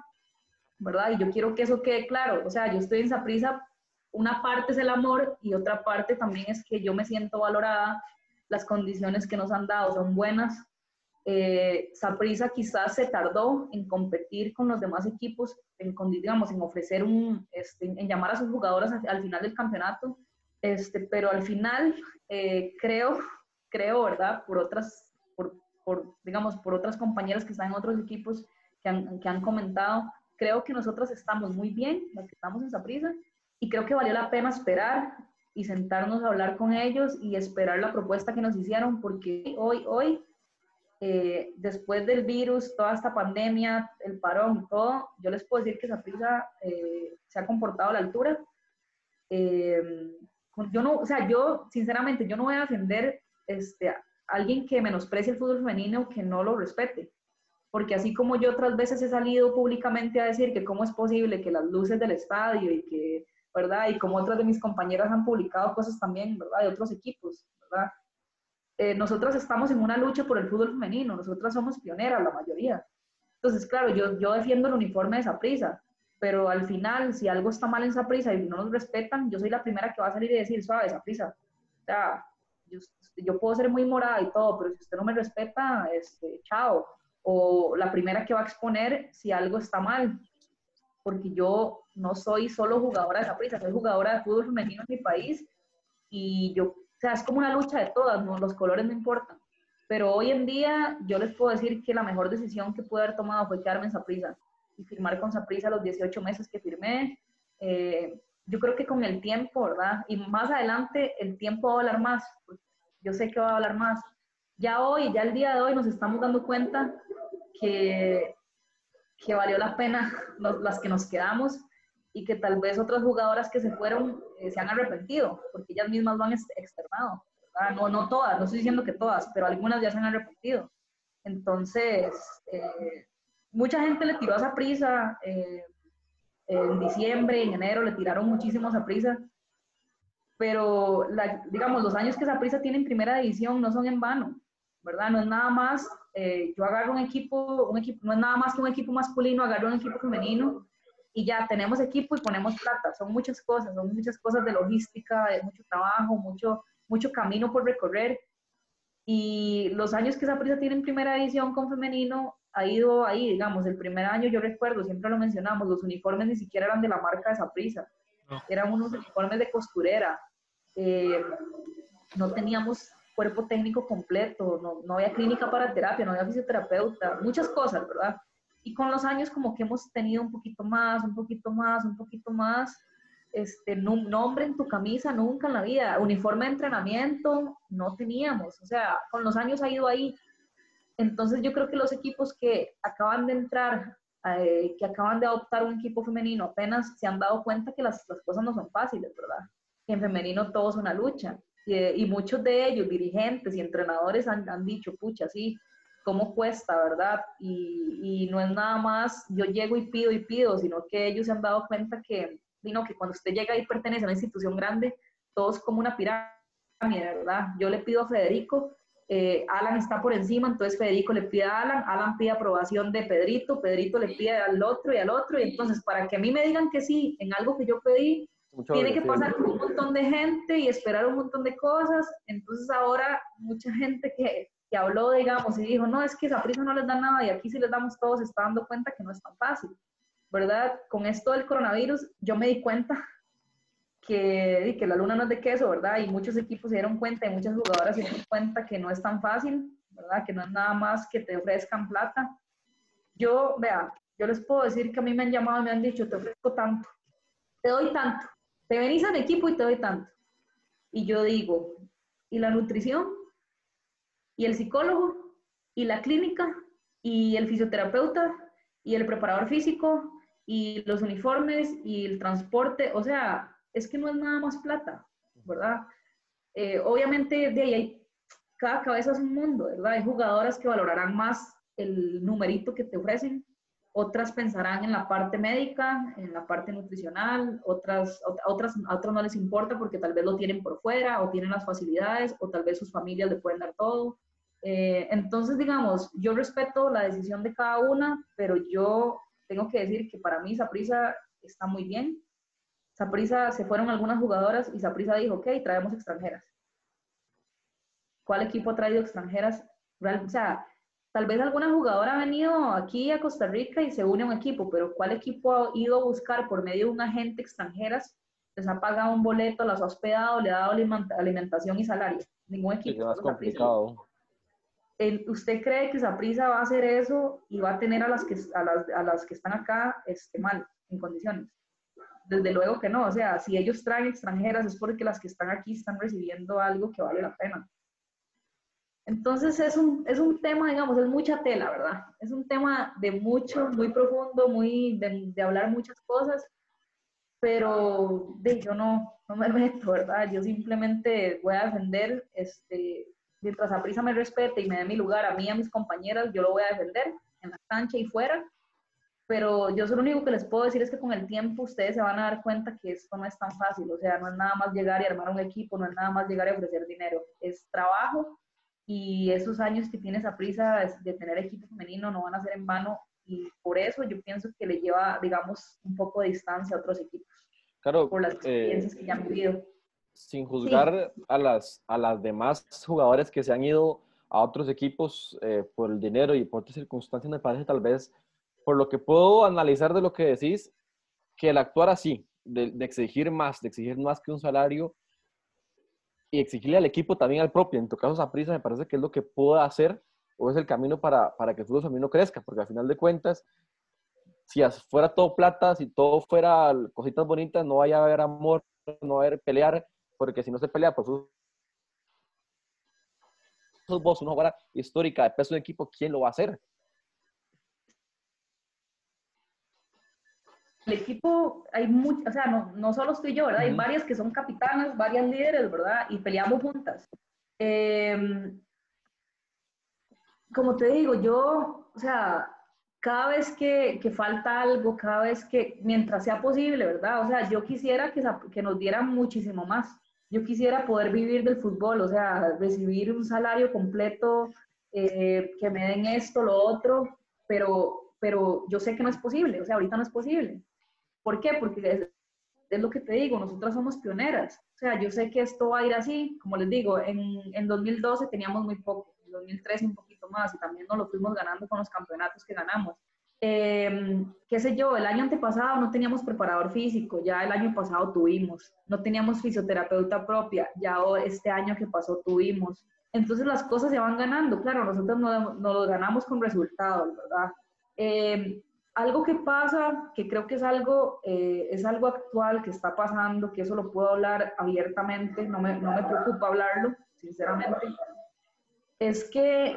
¿verdad? Y yo quiero que eso quede claro. O sea, yo estoy en esa prisa, una parte es el amor y otra parte también es que yo me siento valorada, las condiciones que nos han dado son buenas. Eh, Saprisa quizás se tardó en competir con los demás equipos, en, digamos, en ofrecer un, este, en llamar a sus jugadoras al final del campeonato este, pero al final eh, creo, creo, ¿verdad? Por otras, por, por, digamos, por otras compañeras que están en otros equipos que han, que han comentado, creo que nosotras estamos muy bien, las que estamos en esa prisa, y creo que valió la pena esperar y sentarnos a hablar con ellos y esperar la propuesta que nos hicieron, porque hoy, hoy, eh, después del virus, toda esta pandemia, el parón todo, yo les puedo decir que esa prisa eh, se ha comportado a la altura. Eh, yo no, o sea, yo sinceramente, yo no voy a defender este, a alguien que menosprecie el fútbol femenino, que no lo respete. Porque así como yo otras veces he salido públicamente a decir que cómo es posible que las luces del estadio y que, ¿verdad? Y como otras de mis compañeras han publicado cosas también, ¿verdad? De otros equipos, ¿verdad? Eh, nosotras estamos en una lucha por el fútbol femenino, nosotras somos pioneras, la mayoría. Entonces, claro, yo, yo defiendo el uniforme de esa prisa, pero al final, si algo está mal en esa prisa y no nos respetan, yo soy la primera que va a salir y decir, suave, esa prisa. O sea, yo, puedo ser muy morada y todo, pero si usted no me respeta, este, chao. O la primera que va a exponer si algo está mal, porque yo no soy solo jugadora de Saprissa, soy jugadora de fútbol femenino en mi país y yo, o sea, es como una lucha de todas, ¿no? los colores no importan. Pero hoy en día yo les puedo decir que la mejor decisión que pude haber tomado fue quedarme en Saprissa y firmar con Saprissa los 18 meses que firmé. Eh, yo creo que con el tiempo, ¿verdad? Y más adelante el tiempo va a hablar más. Yo sé que va a hablar más. Ya hoy, ya el día de hoy nos estamos dando cuenta que, que valió la pena las que nos quedamos y que tal vez otras jugadoras que se fueron eh, se han arrepentido porque ellas mismas lo han externado. No, no todas, no estoy diciendo que todas, pero algunas ya se han arrepentido. Entonces, eh, mucha gente le tiró esa prisa. Eh, en diciembre, en enero, le tiraron muchísimo a prisa. Pero, digamos, los años que esa prisa tiene en primera división no son en vano, ¿verdad? No es nada más, eh, yo agarro un equipo, un equipo, no es nada más que un equipo masculino, agarro un equipo femenino y ya tenemos equipo y ponemos plata. Son muchas cosas, son muchas cosas de logística, de mucho trabajo, mucho mucho camino por recorrer. Y los años que esa prisa tiene en primera edición con femenino ha ido ahí, digamos, el primer año yo recuerdo, siempre lo mencionamos, los uniformes ni siquiera eran de la marca de esa prisa, eran unos uniformes de costurera, eh, no teníamos cuerpo técnico completo, no, no había clínica para terapia, no había fisioterapeuta, muchas cosas, ¿verdad? Y con los años como que hemos tenido un poquito más, un poquito más, un poquito más, este, nombre en tu camisa nunca en la vida, uniforme de entrenamiento no teníamos, o sea, con los años ha ido ahí. Entonces yo creo que los equipos que acaban de entrar, eh, que acaban de adoptar un equipo femenino, apenas se han dado cuenta que las, las cosas no son fáciles, ¿verdad? Que en femenino todo es una lucha. Y, muchos de ellos, dirigentes y entrenadores, han, han dicho, pucha, sí, cómo cuesta, ¿verdad? Y, y, no es nada más yo llego y pido y pido, sino que ellos se han dado cuenta que sino que cuando usted llega y pertenece a una institución grande, todo es como una pirámide, ¿verdad? Yo le pido a Federico, eh, Alan está por encima, entonces Federico le pide a Alan, Alan pide aprobación de Pedrito, Pedrito le pide al otro y al otro, y entonces para que a mí me digan que sí en algo que yo pedí, tiene que pasar por un montón de gente y esperar un montón de cosas, entonces ahora mucha gente que, que habló, digamos, y dijo, no, es que esa prisa no les da nada y aquí sí les damos todos, se está dando cuenta que no es tan fácil. ¿verdad? Con esto del coronavirus, yo me di cuenta que, que la luna no es de queso, ¿verdad? Y muchos equipos se dieron cuenta y muchas jugadoras se dieron cuenta que no es tan fácil, ¿verdad? Que no es nada más que te ofrezcan plata. Yo, vea, yo les puedo decir que a mí me han llamado y me han dicho, te ofrezco tanto, te doy tanto, te venís al equipo y te doy tanto. Y yo digo, ¿y la nutrición? ¿Y el psicólogo? ¿Y la clínica? ¿Y el fisioterapeuta? ¿Y el preparador físico? y los uniformes y el transporte, o sea, es que no es nada más plata, ¿verdad? Eh, obviamente de ahí cada cabeza es un mundo, ¿verdad? Hay jugadoras que valorarán más el numerito que te ofrecen, otras pensarán en la parte médica, en la parte nutricional, otras, otras, a otras no les importa porque tal vez lo tienen por fuera o tienen las facilidades o tal vez sus familias le pueden dar todo. Eh, entonces, digamos, yo respeto la decisión de cada una, pero yo tengo que decir que para mí Saprisa está muy bien. Saprisa se fueron algunas jugadoras y Saprisa dijo, ok, traemos extranjeras. ¿Cuál equipo ha traído extranjeras? O sea, tal vez alguna jugadora ha venido aquí a Costa Rica y se une a un equipo, pero ¿cuál equipo ha ido a buscar por medio de un agente extranjeras? Les ha pagado un boleto, las ha hospedado, le ha dado alimentación y salario. Ningún equipo. Es más complicado. ¿usted cree que prisa va a hacer eso y va a tener a las que, a las, a las que están acá este, mal, en condiciones? Desde luego que no, o sea, si ellos traen extranjeras es porque las que están aquí están recibiendo algo que vale la pena. Entonces es un, es un tema, digamos, es mucha tela, ¿verdad? Es un tema de mucho, muy profundo, muy, de, de hablar muchas cosas, pero de, yo no, no me meto, ¿verdad? Yo simplemente voy a defender este, mientras a prisa me respete y me dé mi lugar a mí y a mis compañeras, yo lo voy a defender en la cancha y fuera. Pero yo lo único que les puedo decir es que con el tiempo ustedes se van a dar cuenta que esto no es tan fácil. O sea, no es nada más llegar y armar un equipo, no es nada más llegar y ofrecer dinero. Es trabajo y esos años que tienes a prisa de tener equipo femenino no van a ser en vano. Y por eso yo pienso que le lleva, digamos, un poco de distancia a otros equipos. Claro. Por las experiencias que ya han vivido sin juzgar a, las, a las demás jugadores que se han ido a otros equipos eh, por el dinero y por otras circunstancias, me parece tal vez, por lo que puedo analizar de lo que decís, que el actuar así, de, exigir más, de exigir más que un salario y exigirle al equipo también al propio, en tu caso esa prisa me parece que es lo que puedo hacer o es el camino para, para que el fútbol femenino crezca, porque al final de cuentas, si fuera todo plata, si todo fuera cositas bonitas, no vaya a haber amor, no va a haber pelear, porque si no se pelea por sus vos, una jugadora histórica de peso de equipo, ¿quién lo va a hacer? El equipo, hay muchas, o sea, no, no, solo estoy yo, ¿verdad? Hay varias que son capitanas, varias líderes, ¿verdad? Y peleamos juntas. Em, como te digo, yo, o sea, cada vez que, que, falta algo, cada vez que, mientras sea posible, ¿verdad? O sea, yo quisiera que, que nos dieran muchísimo más. Yo quisiera poder vivir del fútbol, o sea, recibir un salario completo, eh, que me den esto, lo otro, pero, pero yo sé que no es posible, o sea, ahorita no es posible. ¿Por qué? Porque es, es lo que te digo, nosotras somos pioneras. O sea, yo sé que esto va a ir así, como les digo, en, en 2012 teníamos muy poco, en 2013 un poquito más y también nos lo fuimos ganando con los campeonatos que ganamos. Eh, qué sé yo, el año antepasado no teníamos preparador físico, ya el año pasado tuvimos, no teníamos fisioterapeuta propia, ya este año que pasó tuvimos. Entonces las cosas se van ganando, claro, nosotros no, no lo ganamos con resultados, ¿verdad? Eh, algo que pasa, que creo que es algo, eh, es algo actual que está pasando, que eso lo puedo hablar abiertamente, no me, no me preocupa hablarlo, sinceramente, es que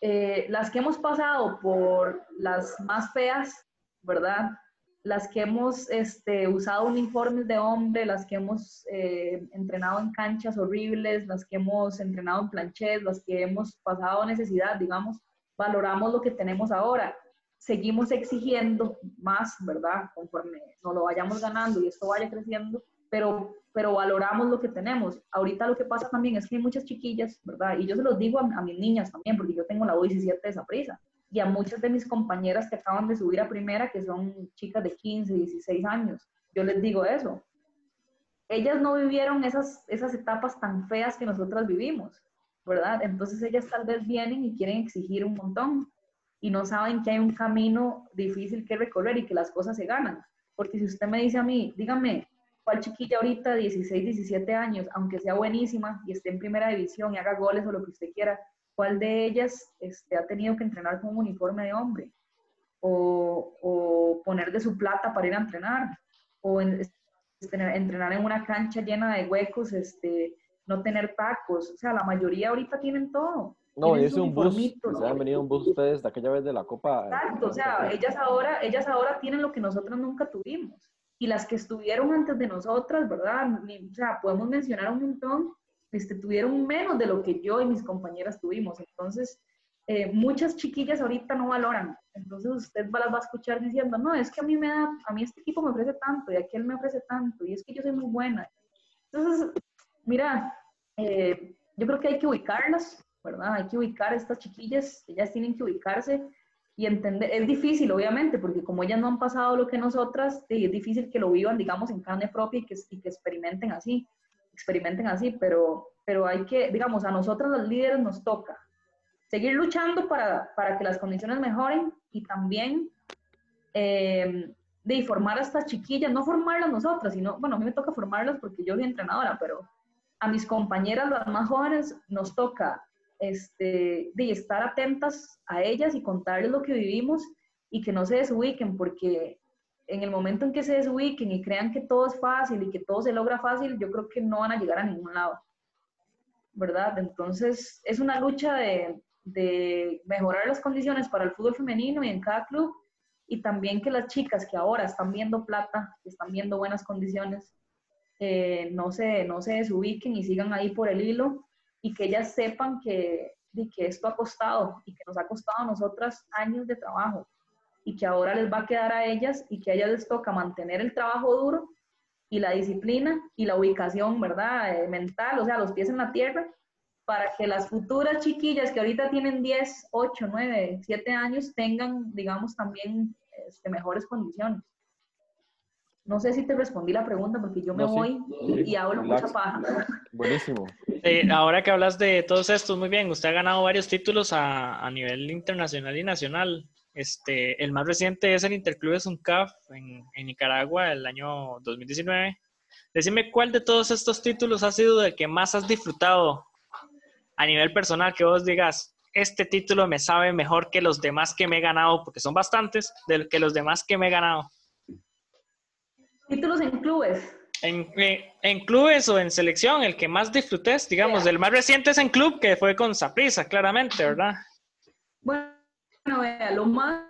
eh, las que hemos pasado por las más feas, ¿verdad? Las que hemos este, usado uniformes de hombre, las que hemos eh, entrenado en canchas horribles, las que hemos entrenado en planchets, las que hemos pasado necesidad, digamos, valoramos lo que tenemos ahora. Seguimos exigiendo más, ¿verdad? Conforme nos lo vayamos ganando y esto vaya creciendo, pero pero valoramos lo que tenemos. Ahorita lo que pasa también es que hay muchas chiquillas, ¿verdad? Y yo se los digo a, mis niñas también, porque yo tengo la U17 de esa prisa. Y a muchas de mis compañeras que acaban de subir a primera, que son chicas de 15, 16 años, yo les digo eso. Ellas no vivieron esas, esas etapas tan feas que nosotras vivimos, ¿verdad? Entonces ellas tal vez vienen y quieren exigir un montón y no saben que hay un camino difícil que recorrer y que las cosas se ganan. Porque si usted me dice a mí, dígame, ¿Cuál chiquilla ahorita, 16, 17 años, aunque sea buenísima y esté en primera división y haga goles o lo que usted quiera, cuál de ellas este, ha tenido que entrenar con un uniforme de hombre? O, o poner de su plata para ir a entrenar, o este, entrenar en una cancha llena de huecos, este, no tener tacos. O sea, la mayoría ahorita tienen todo. No, es un bus. Se han venido un bus ustedes de aquella vez de la Copa. Exacto, o sea, ellas ahora, ellas ahora tienen lo que nosotros nunca tuvimos y las que estuvieron antes de nosotras, ¿verdad? O sea, podemos mencionar un montón, este, tuvieron menos de lo que yo y mis compañeras tuvimos. Entonces, eh, muchas chiquillas ahorita no valoran. Entonces, usted las va a escuchar diciendo, no, es que a mí me da, a mí este equipo me ofrece tanto y aquel me ofrece tanto y es que yo soy muy buena. Entonces, mira, eh, yo creo que hay que ubicarlas, ¿verdad? Hay que ubicar a estas chiquillas, ellas tienen que ubicarse y entender, es difícil obviamente, porque como ellas no han pasado lo que nosotras, es difícil que lo vivan, digamos, en carne propia y que, y que experimenten así, experimenten así, pero, pero hay que, digamos, a nosotras los líderes nos toca seguir luchando para, para que las condiciones mejoren y también eh, de formar a estas chiquillas, no formarlas nosotras, sino, bueno, a mí me toca formarlas porque yo soy entrenadora, pero a mis compañeras, las más jóvenes, nos toca este, de estar atentas a ellas y contarles lo que vivimos y que no se desubiquen, porque en el momento en que se desubiquen y crean que todo es fácil y que todo se logra fácil, yo creo que no van a llegar a ningún lado, ¿verdad? Entonces, es una lucha de, de mejorar las condiciones para el fútbol femenino y en cada club, y también que las chicas que ahora están viendo plata, que están viendo buenas condiciones, eh, no, se, no se desubiquen y sigan ahí por el hilo y que ellas sepan que, que esto ha costado y que nos ha costado a nosotras años de trabajo y que ahora les va a quedar a ellas y que a ellas les toca mantener el trabajo duro y la disciplina y la ubicación, ¿verdad? Eh, mental, o sea, los pies en la tierra, para que las futuras chiquillas que ahorita tienen 10, 8, 9, 7 años tengan, digamos, también este, mejores condiciones. No sé si te respondí la pregunta porque yo me voy y, hablo mucha paja. Buenísimo. Eh, ahora que hablas de todos estos, muy bien, usted ha ganado varios títulos a, a nivel internacional y nacional. Este, el más reciente es el Interclubes UNCAF en, en Nicaragua el año 2019. Decime cuál de todos estos títulos ha sido el que más has disfrutado a nivel personal, que vos digas, este título me sabe mejor que los demás que me he ganado, porque son bastantes, de que los demás que me he ganado. Títulos en clubes. En, eh, en clubes o en selección, el que más disfrutés, digamos, el más reciente es en club, que fue con Saprisa, claramente, ¿verdad? Bueno, vea, lo más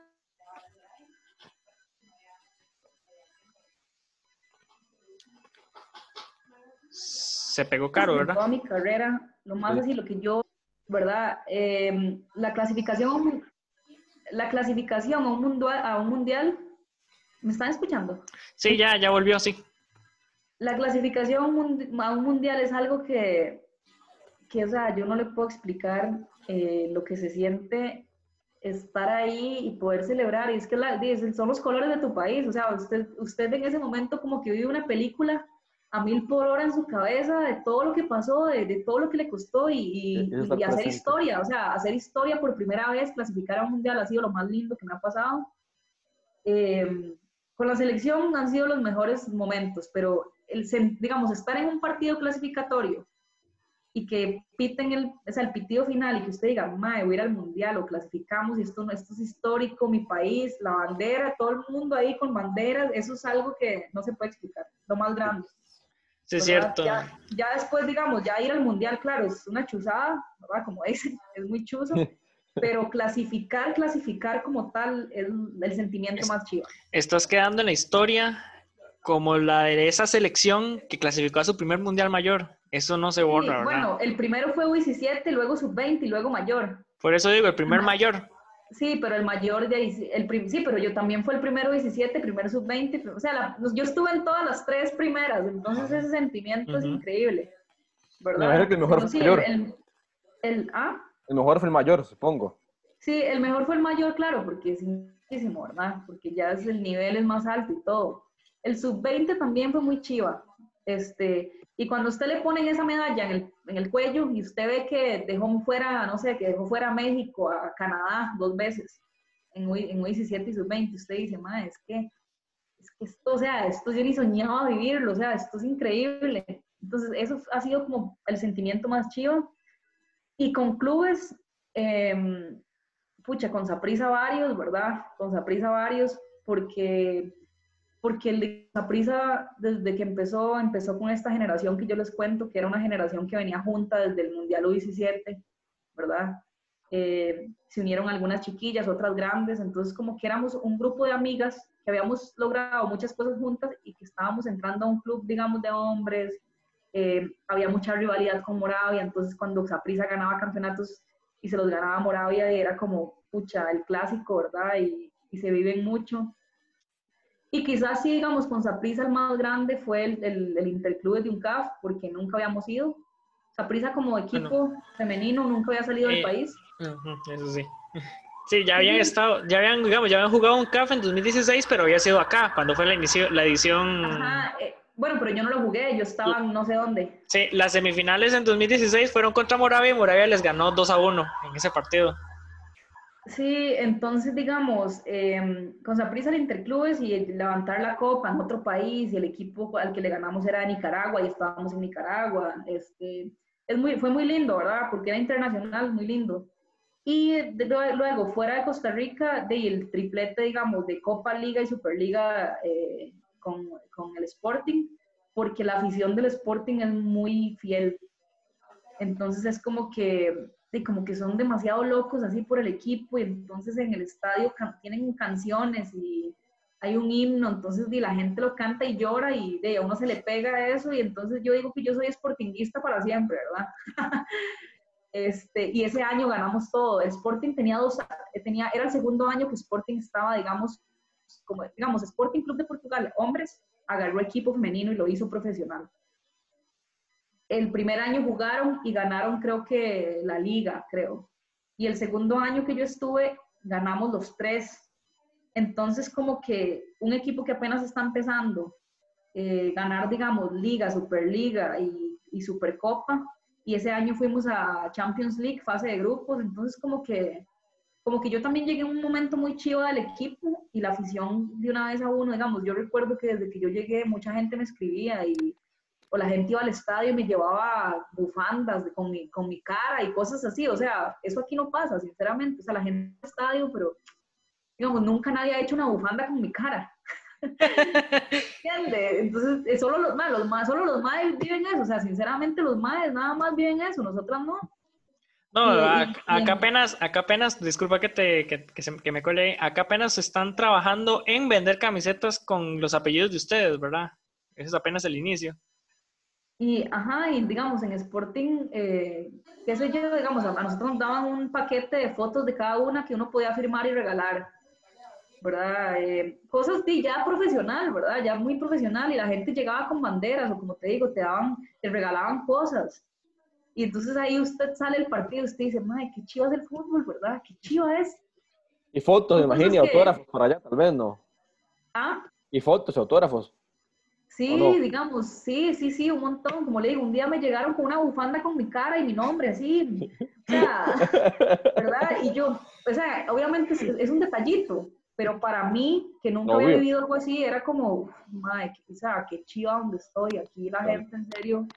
Se pegó caro, en ¿verdad? toda mi carrera, lo más así, lo que yo, ¿verdad? Eh, la clasificación, la clasificación a un, mundial, a un mundial, ¿me están escuchando? Sí, ya, ya volvió, sí. La clasificación a un mundial es algo que, que, o sea, yo no le puedo explicar eh, lo que se siente estar ahí y poder celebrar. Y es que la- dicen, son los colores de tu país. O sea, usted, usted en ese momento como que vive una película a mil por hora en su cabeza de todo lo que pasó, de, de todo lo que le costó y, y- y hacer historia. O sea, hacer historia por primera vez, clasificar a un mundial ha sido lo más lindo que me ha pasado. Eh, con la selección han sido los mejores momentos, pero el, digamos, estar en un partido clasificatorio y que piten el, o sea, el pitido final y que usted diga, mae, voy a ir al mundial o clasificamos y esto, no- esto es histórico, mi país, la bandera, todo el mundo ahí con banderas, eso es algo que no se puede explicar, lo más grande. Sí, es cierto. Ya, ya después, digamos, ya ir al mundial, claro, es una chuzada, ¿verdad? Como dicen, es muy chuzo, pero clasificar, clasificar como tal es el sentimiento Es- más chido. Estás quedando en la historia como la de esa selección que clasificó a su primer mundial mayor. Eso no se Sí, borra, ¿verdad? bueno, el primero fue U17, luego sub-20 y luego mayor. Por eso digo, el primer Ajá. mayor. Sí, pero el mayor de ahí- el sí, pero yo también fue el primero 17, primero sub-20, o sea, la- yo estuve en todas las tres primeras, entonces ese sentimiento es increíble, ¿verdad? imagino que el mejor sí, mayor. el, el- ah, El mejor fue el mayor, supongo. sí, el mejor fue el mayor, claro, porque es muchísimo, ¿verdad? Porque ya es, el nivel es más alto y todo. El sub-20 también fue muy chiva, este, y cuando usted le ponen esa medalla en el, en el cuello y usted ve que dejó fuera, no sé, que dejó fuera a México, a Canadá dos veces, en, en U17 y sub-20, usted dice, ma, es que, es que esto, o sea, esto yo ni soñaba vivirlo, o sea, esto es increíble. Entonces, eso ha sido como el sentimiento más chivo. Y con clubes, em, pucha, con Saprisa varios, ¿verdad? Con Saprisa varios, porque, porque el de Saprisa, desde que empezó, empezó con esta generación que yo les cuento, que era una generación que venía junta desde el Mundial U17, ¿verdad? Eh, se unieron algunas chiquillas, otras grandes, entonces como que éramos un grupo de amigas que habíamos logrado muchas cosas juntas y que estábamos entrando a un club, digamos, de hombres, eh, había mucha rivalidad con Moravia, entonces cuando Saprissa ganaba campeonatos y se los ganaba Moravia era como, pucha, el clásico, ¿verdad? Y, y se viven mucho. Y quizás sí, digamos, con Saprissa el más grande fue el, el, el Interclubes de UNCAF, porque nunca habíamos ido. Saprissa como equipo femenino nunca había salido Eh, del país. Eso sí. Sí, ya habían estado, ya habían, digamos, ya habían jugado un CAF en 2016, pero había sido acá, cuando fue la, inicio, la edición. Ajá, eh, bueno, pero yo no lo jugué, yo estaba no sé dónde. Sí, las semifinales en 2016 fueron contra Moravia y Moravia les ganó 2 a 1 en ese partido. Sí, entonces digamos, eh, con Saprissa el Interclubes y levantar la copa en otro país y el equipo al que le ganamos era de Nicaragua y estábamos en Nicaragua. Este, es muy, fue muy lindo, ¿verdad? Porque era internacional, muy lindo. Y de- de- luego, fuera de Costa Rica, de, el triplete, digamos, de Copa Liga y Superliga eh, con, con el Sporting, porque la afición del Sporting es muy fiel. Entonces es como que, como que son demasiado locos así por el equipo y entonces en el estadio tienen canciones y hay un himno, entonces de, la gente lo canta y llora y de, a uno se le pega eso y entonces yo digo que yo soy sportinguista para siempre, ¿verdad? Este, y ese año ganamos todo. El Sporting tenía dos, tenía, era el segundo año que Sporting estaba, digamos, como, digamos, Sporting Club de Portugal, hombres, agarró equipo femenino y lo hizo profesional. El primer año jugaron y ganaron, creo que la liga, creo. Y el segundo año que yo estuve, ganamos los tres. Entonces, como que un equipo que apenas está empezando, eh, ganar, digamos, liga, superliga y, y supercopa, y ese año fuimos a Champions League, fase de grupos, entonces como que, como que yo también llegué en un momento muy chido del equipo y la afición de una vez a uno, digamos, yo recuerdo que desde que yo llegué mucha gente me escribía y o la gente iba al estadio y me llevaba bufandas con, mi, con mi cara y cosas así, o sea, eso aquí no pasa, sinceramente, o sea, la gente al estadio, pero digamos, nunca nadie ha hecho una bufanda con mi cara. ¿Entiendes? Entonces, solo los más, los más, solo los más viven eso, o sea, sinceramente los más nada más viven eso, nosotras no. No, acá, apenas, acá apenas, disculpa que, te, que, que, me cole, acá apenas están trabajando en vender camisetas con los apellidos de ustedes, ¿verdad? Ese es apenas el inicio. Y, ajá, y digamos, en Sporting, eh, qué sé yo, digamos, a nosotros nos daban un paquete de fotos de cada una que uno podía firmar y regalar. ¿verdad? Eh, cosas de ya profesional, ¿verdad? Ya muy profesional y la gente llegaba con banderas o como te digo, te daban, te regalaban cosas. Y entonces ahí usted sale el partido y usted dice, madre, qué chiva es el fútbol, ¿verdad? Qué chiva es. Y fotos, imagínate, autógrafos por allá, tal vez, ¿no? ¿Ah? Y fotos, autógrafos. Sí, digamos, sí, sí, sí, un montón. Como le digo, un día me llegaron con una bufanda con mi cara y mi nombre, así. O sea, ¿verdad? Y yo, o sea, obviamente es un detallito, pero para mí, que nunca había vivido algo así, era como, madre, o sea, qué chiva donde estoy, aquí la gente en serio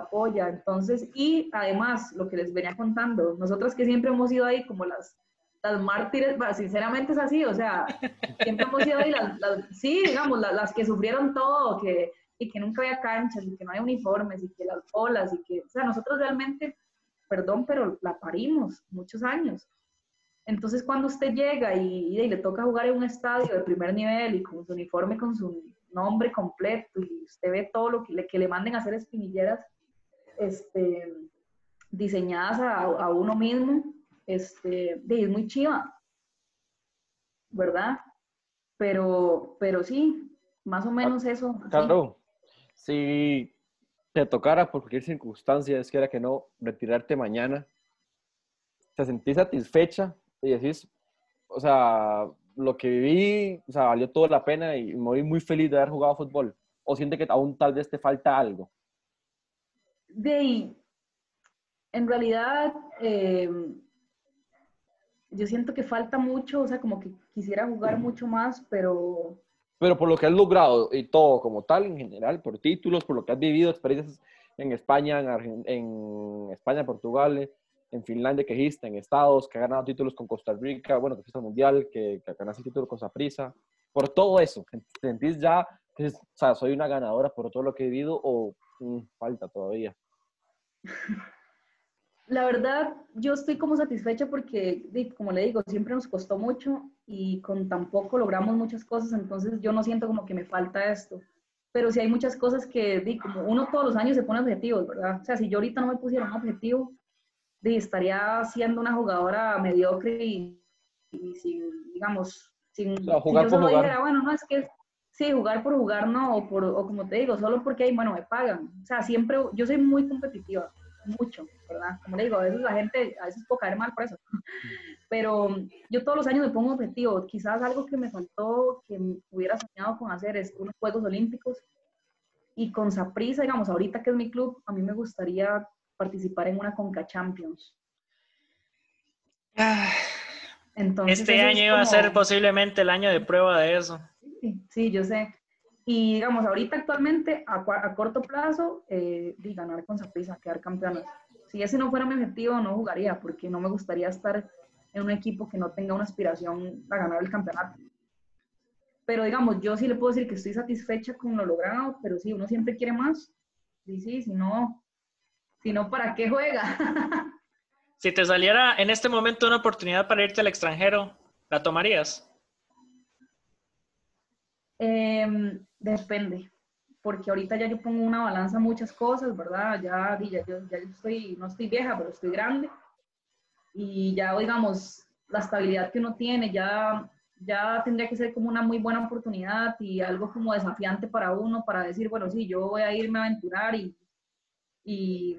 apoya, entonces, y además, lo que les venía contando, nosotras que siempre hemos ido ahí como las, las mártires, sinceramente es así, o sea, siempre hemos ido ahí, las, sí, digamos, las, que sufrieron todo, que, y que nunca había canchas, y que no hay uniformes, y que las olas, y que, o sea, nosotros realmente, perdón, pero la parimos muchos años, entonces, cuando usted llega y, le toca jugar en un estadio de primer nivel y con su uniforme, con su nombre completo, y usted ve todo lo que le, que le manden a hacer espinilleras este, diseñadas a, uno mismo, este, es muy chiva, ¿verdad? Pero, pero sí, más o menos eso. Claro, si te tocara por cualquier circunstancia, es que era que no, retirarte mañana, ¿te sentís satisfecha y decís, o sea, lo que viví, o sea, valió toda la pena y me voy muy feliz de haber jugado fútbol? ¿O siente que aún tal vez te falta algo? De, en realidad, eh, yo siento que falta mucho, o sea, como que quisiera jugar mucho más, pero... Pero por lo que has logrado y todo como tal, en general, por títulos, por lo que has vivido, experiencias en España, en, en España, Portugal, en Finlandia que dijiste, en Estados, que ha ganado títulos con Costa Rica, bueno, que fuiste al Mundial, que, que ganaste títulos con Saprisa. Por todo eso, ¿te sentís ya, que, o sea, soy una ganadora por todo lo que he vivido o mm, falta todavía? La verdad, yo estoy como satisfecha porque, como le digo, siempre nos costó mucho y con tan poco logramos muchas cosas, entonces yo no siento como que me falta esto. Pero sí hay muchas cosas que, como uno todos los años se pone objetivos, ¿verdad? O sea, si yo ahorita no me pusiera un objetivo, estaría siendo una jugadora mediocre y, sin, digamos, sin... jugar por jugar. bueno, no, es que sí, jugar por jugar no, o, por, o como te digo, solo porque bueno, me pagan. O sea, siempre, yo soy muy competitiva, mucho, ¿verdad? Como le digo, a veces la gente, a veces puedo caer mal por eso. Pero yo todos los años me pongo objetivo. Quizás algo que me faltó, que hubiera soñado con hacer, es unos Juegos Olímpicos. Y con Saprisa, digamos, ahorita que es mi club, a mí me gustaría participar en una Conca Champions. Ah, Entonces, este año iba a ser posiblemente el año de prueba de eso. Sí, yo sé. Y digamos, ahorita actualmente, a, corto plazo, eh, ganar con Zaprisa, quedar campeonas. Si ese no fuera mi objetivo, no jugaría, porque no me gustaría estar en un equipo que no tenga una aspiración a ganar el campeonato. Pero digamos, yo sí le puedo decir que estoy satisfecha con lo logrado, pero sí, uno siempre quiere más. Y sí, si no, si no, ¿para qué juega? si te saliera en este momento una oportunidad para irte al extranjero, ¿la tomarías? Em, depende, porque ahorita ya yo pongo una balanza muchas cosas, ¿verdad? Ya, ya, yo, ya estoy, no estoy vieja, pero estoy grande. Y ya, digamos, la estabilidad que uno tiene, ya, ya tendría que ser como una muy buena oportunidad y algo como desafiante para uno, para decir, bueno, sí, yo voy a irme a aventurar y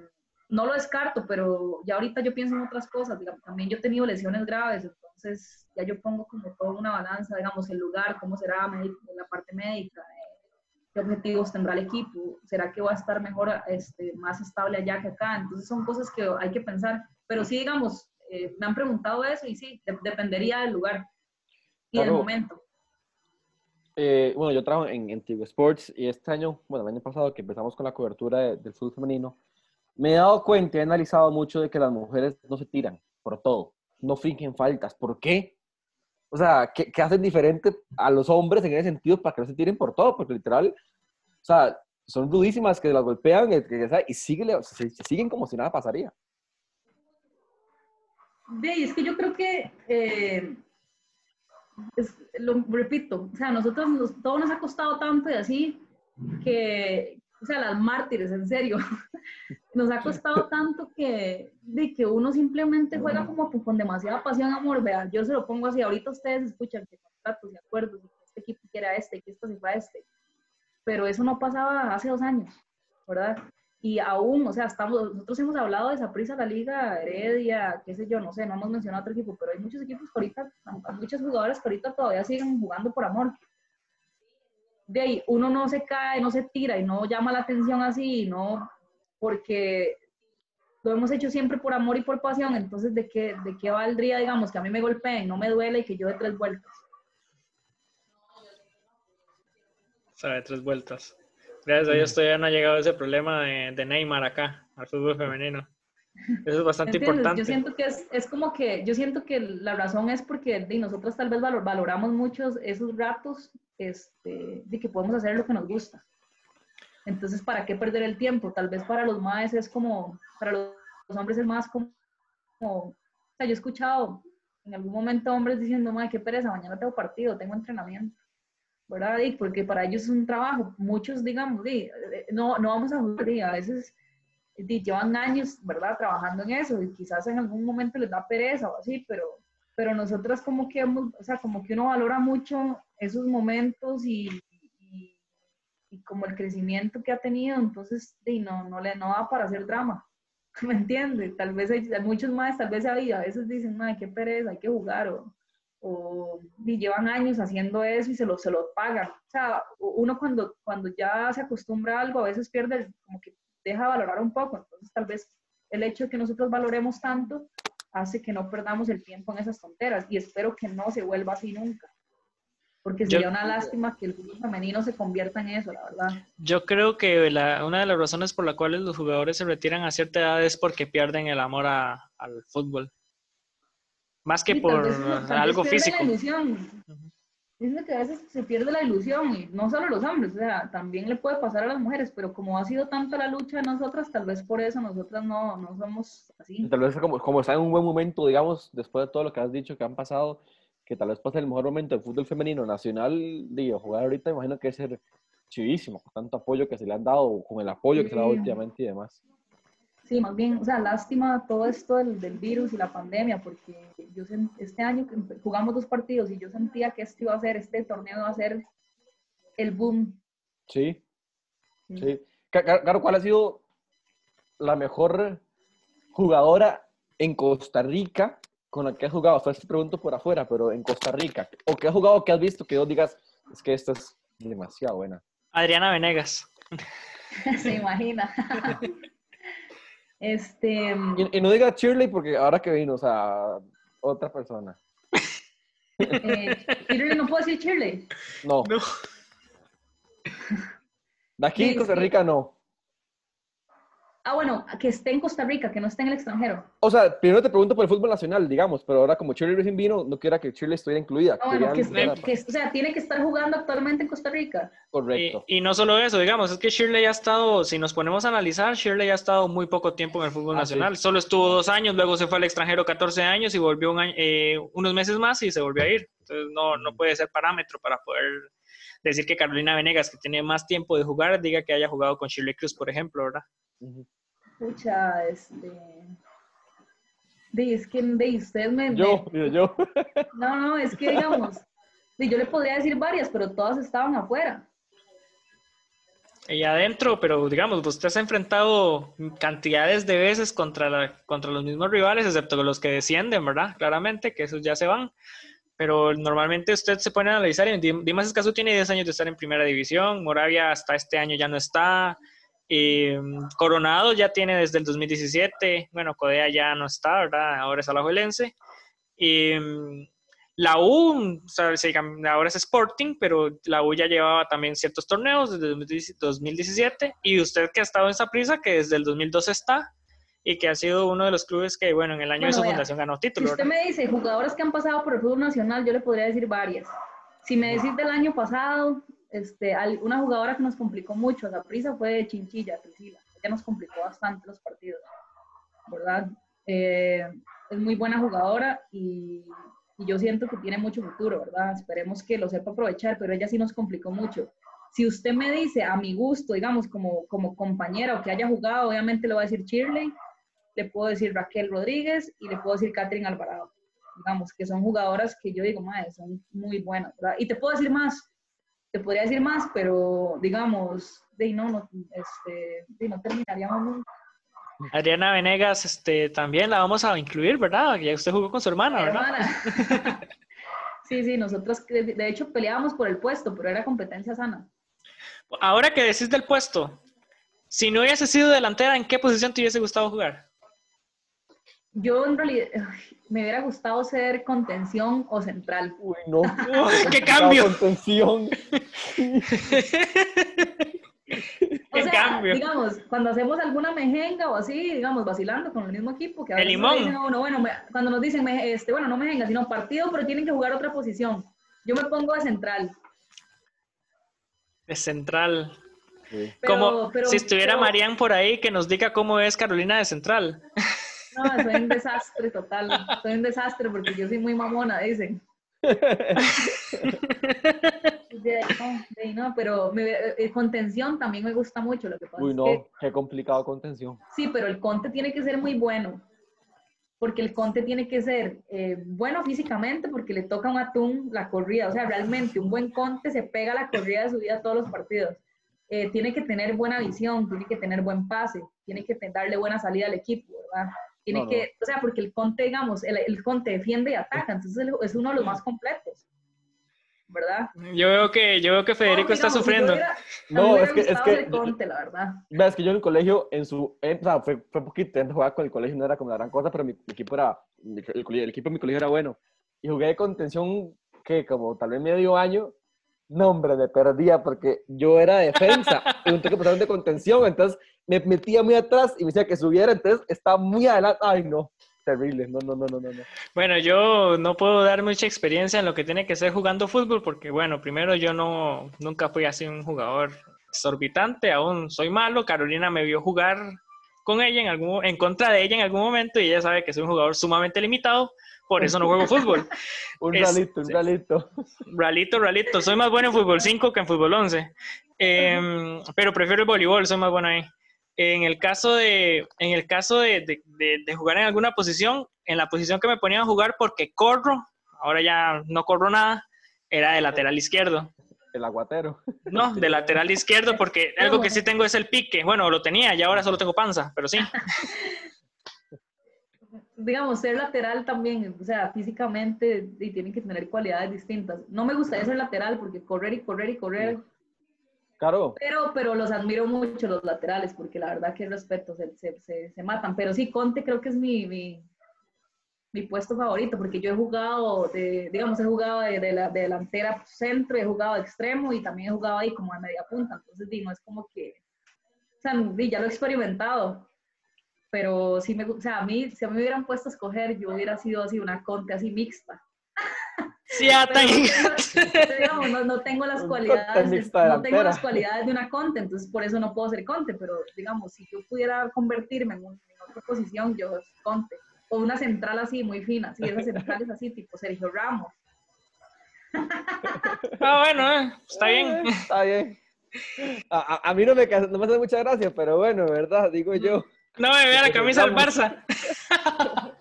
no lo descarto, pero ya ahorita yo pienso en otras cosas, digamos, también yo he tenido lesiones graves, entonces ya yo pongo como toda una balanza, digamos, el lugar, cómo será la parte médica, qué objetivos tendrá el equipo, será que va a estar mejor, este, más estable allá que acá. Entonces son cosas que hay que pensar. Pero sí, digamos, eh, me han preguntado eso y sí, de- dependería del lugar y del momento. Eh, bueno, yo trabajo en, en Tigo Sports y este año, bueno, el año pasado que empezamos con la cobertura de- del fútbol femenino, me he dado cuenta he analizado mucho de que las mujeres no se tiran por todo, no fingen faltas. ¿Por qué? O sea, ¿qué, qué hacen diferente a los hombres en ese sentido para que no se tiren por todo? Porque literal, o sea, son rudísimas que las golpean y siguen, siguen como si nada pasaría. Y es que yo creo que, eh, es- lo repito, o sea, a nosotros nos, todo nos ha costado tanto y así que, o sea, las mártires, en serio, nos ha costado tanto que, de que uno simplemente juega como con- demasiada pasión, amor, vea, yo se lo pongo así, ahorita ustedes escuchan que contratos y acuerdos, y que este equipo quiera este, que esto se fue a este, pero eso no pasaba hace dos años, ¿verdad? Y aún, o sea, estamos, nosotros hemos hablado de Saprissa, la Liga, Heredia, qué sé yo, no sé, no hemos mencionado otro equipo, pero hay muchos equipos que ahorita, hay muchas jugadoras que ahorita todavía siguen jugando por amor. De ahí, uno no se cae, no se tira y no llama la atención así, no, porque lo hemos hecho siempre por amor y por pasión, entonces, ¿de qué, de qué valdría, digamos, que a mí me golpeen, no me duele y que yo dé tres vueltas? Sabe, tres vueltas. Gracias a Dios todavía no ha llegado ese problema de, de Neymar acá, al fútbol femenino. Eso es bastante ¿Entiendes? importante. Yo siento que es, es como que, yo siento que la razón es porque de, nosotros tal vez valor- valoramos muchos esos ratos este, de que podemos hacer lo que nos gusta. Entonces, ¿para qué perder el tiempo? Tal vez para los más es como, para los, los hombres es más como, como- o sea, yo he escuchado en algún momento hombres diciendo, madre, qué pereza, mañana tengo partido, tengo entrenamiento. ¿verdad? Y porque para ellos es un trabajo. Muchos, digamos, di, eh, no, no vamos a jugar, di, a veces llevan años, ¿verdad? Trabajando en eso y quizás en algún momento les da pereza o así, pero, pero nosotras como que, hemos, o sea, como que uno valora mucho esos momentos y, y, y como el crecimiento que ha tenido, entonces di, no, no le no da para hacer drama. ¿Me entiendes? Tal vez hay, hay muchos más, tal vez había, a veces dicen, ay, qué pereza, hay que jugar, o, o y llevan años haciendo eso y se lo, se lo pagan. O sea, uno cuando, cuando ya se acostumbra a algo, a veces pierde, como que deja de valorar un poco. Entonces, tal vez el hecho de que nosotros valoremos tanto hace que no perdamos el tiempo en esas tonteras y espero que no se vuelva así nunca. Porque Yo- sería una lástima que el fútbol femenino se convierta en eso, la verdad. Yo creo que la- una de las razones por las cuales los jugadores se retiran a cierta edad es porque pierden el amor a- al fútbol. Más que Sí, por vez- algo físico. Ujú. Dicen que a veces se pierde la ilusión y no solo los hombres, o sea, también le puede pasar a las mujeres, pero como ha sido tanto la lucha de nosotras, tal vez por eso nosotras no, no somos así. Tal vez como, como está en un buen momento, digamos, después de todo lo que has dicho que han pasado, que tal vez pase el mejor momento del fútbol femenino nacional, digo, jugar ahorita, imagino que es ser chivísimo, con tanto apoyo que se le han dado, con el apoyo que se le ha dado últimamente y demás. Sí, más bien, o sea, lástima todo esto del, del virus y la pandemia, porque yo sen- este año jugamos dos partidos y yo sentía que este iba a ser, este torneo iba a ser el boom. Sí, Sí. sí. Claro, ¿cuál ha sido la mejor jugadora en Costa Rica con la que has jugado? Esto te pregunto por afuera, pero en Costa Rica. ¿O que has jugado que has visto que vos digas, es que esta es demasiado buena? Adriana Venegas. Se imagina. este, Y, y no diga Shirley porque ahora que vino, o sea, otra persona. eh, Shirley, no puedo decir Shirley. No, No. de aquí Sí, en Costa sí. Rica no. Ah, bueno, que esté en Costa Rica, que no esté en el extranjero. O sea, primero te pregunto por el fútbol nacional, digamos, pero ahora como Shirley recién vino, no quiera que Shirley estuviera incluida. Ah, bueno, que esté, que, o sea, tiene que estar jugando actualmente en Costa Rica. Correcto. Y, y no solo eso, digamos, es que Shirley ha estado, si nos ponemos a analizar, Shirley ha estado muy poco tiempo en el fútbol Ah, nacional. Solo estuvo dos años, luego se fue al extranjero 14 años y volvió un año- eh, unos meses más y se volvió a ir. Entonces no, no puede ser parámetro para poder decir que Carolina Venegas, que tiene más tiempo de jugar, diga que haya jugado con Shirley Cruz, por ejemplo, ¿verdad? Ujú. Pucha, este. De, es que de, ustedes me, Yo, digo yo. No, no, es que digamos. de, yo le podría decir varias, pero todas estaban afuera. Y adentro, pero digamos, usted se ha enfrentado cantidades de veces contra, la, contra los mismos rivales, excepto los que descienden, ¿verdad? Claramente, que esos ya se van. Pero normalmente usted se pone a analizar, y Dimas Escazú tiene 10 años de estar en primera división, Moravia hasta este año ya no está, eh, Coronado ya tiene desde el 2017, bueno, Codea ya no está, ¿verdad? Ahora es Alajuelense. Y la U, o sea, ahora es Sporting, pero la U ya llevaba también ciertos torneos desde 2017 y usted que ha estado en esa prisa, que desde el 2012 está y que ha sido uno de los clubes que, bueno, en el año de su fundación ganó títulos. Si usted me dice jugadores que han pasado por el fútbol nacional, yo le podría decir varias. Si me decís del año pasado, este, una jugadora que nos complicó mucho, la prisa fue Chinchilla, Priscila. Ella nos complicó bastante los partidos, ¿verdad? Eh, es muy buena jugadora y y yo siento que tiene mucho futuro, ¿verdad? Esperemos que lo sepa aprovechar, pero ella sí nos complicó mucho. Si usted me dice a mi gusto, digamos, como, como compañera o que haya jugado, obviamente le voy a decir Shirley, le puedo decir Raquel Rodríguez y le puedo decir Catherine Alvarado. Digamos, que son jugadoras que yo digo, madre, son muy buenas, ¿verdad? Y te puedo decir más, te podría decir más, pero digamos, de no, no, este, de no terminaríamos nunca. Adriana Venegas, este, también la vamos a incluir, ¿verdad? Ya usted jugó con su hermana, ¿verdad? sí, sí, nosotros de hecho peleábamos por el puesto, pero era competencia sana. Ahora que decís del puesto, si no hubiese sido delantera, ¿en qué posición te hubiese gustado jugar? Yo en realidad me hubiera gustado ser contención o central. Uy, no. ¡Qué cambio! Contención. O sea, digamos, cuando hacemos alguna mejenga o así, digamos, vacilando con el mismo equipo, que a veces el bueno, cuando nos dicen, este, bueno, no mejenga, sino partido, pero tienen que jugar otra posición. Yo me pongo de central. De central. Como si estuviera Marian por ahí, que nos diga cómo es Carolina de central. No, soy un desastre total. Soy un desastre porque yo soy muy mamona, dicen. no, pero eh, contención también me gusta mucho. Lo que pasa Uy, no, qué complicado contención. Sí, pero el conte tiene que ser muy bueno. Porque el conte tiene que ser eh, bueno físicamente, porque le toca un atún la corrida. O sea, realmente un buen conte se pega a la corrida de su vida a todos los partidos. Eh, tiene que tener buena visión, tiene que tener buen pase, tiene que darle buena salida al equipo, ¿verdad? Tiene que, o sea, porque el conte, digamos, el, el conte defiende y ataca, entonces es uno de los más completos. ¿verdad? Yo veo que, yo veo que Federico está sufriendo. no, es que, es que, conte, la verdad. Es que yo en el colegio, en su, o sea, fue, fue poquito, jugaba con el colegio, no era como la gran cosa, pero mi, equipo era, el, equipo de mi colegio era bueno. Y jugué de contención, que como tal vez medio año, no, hombre, me perdía porque yo era defensa y un que pasaron de contención, entonces me metía muy atrás y me decía que subiera, entonces estaba muy adelante. Ay, no terrible. No, no, no, no, no. Bueno, yo no puedo dar mucha experiencia en lo que tiene que ser jugando fútbol porque, bueno, primero yo no, nunca fui así un jugador exorbitante, aún soy malo. Carolina me vio jugar con ella en algún, en contra de ella en algún momento y ella sabe que soy un jugador sumamente limitado, por eso no juego fútbol. un ralito, un ralito. Ralito, ralito. Soy más bueno en fútbol 5 que en fútbol 11. Em, pero prefiero el voleibol, soy más bueno ahí. En el caso de, en el caso de, jugar en alguna posición, en la posición que me ponían a jugar porque corro, ahora ya no corro nada, era de lateral izquierdo. El aguatero. No, de lateral izquierdo, porque algo que sí tengo es el pique. Bueno, lo tenía y ahora solo tengo panza, pero sí. Digamos, ser lateral también, o sea, físicamente y tienen que tener cualidades distintas. No me gustaría ser lateral porque correr y correr y correr Claro. Pero, pero los admiro mucho los laterales, porque la verdad que respeto, se, se, se, matan. Pero sí, Conte creo que es mi, mi, mi, puesto favorito, porque yo he jugado, de, digamos, he jugado de, la, de delantera centro, he jugado de extremo y también he jugado ahí como a media punta. Entonces, no es como que, o sea, ya lo he experimentado. Pero sí me, o sea, a mí, si a mí me hubieran puesto a escoger, yo hubiera sido así una Conte así mixta. Sí, no, no, tengo las cualidades, no tengo las cualidades de una conte, entonces por eso no puedo ser conte, pero digamos, si yo pudiera convertirme en, otra posición, yo conte. O una central así, muy fina, sí, esas centrales así, tipo Sergio Ramos. Ah, bueno, eh, está bien. Eh, está bien. A, a, mí no me, no me hace mucha gracia, pero bueno, ¿verdad? Digo yo. No me vea la camisa del Barça.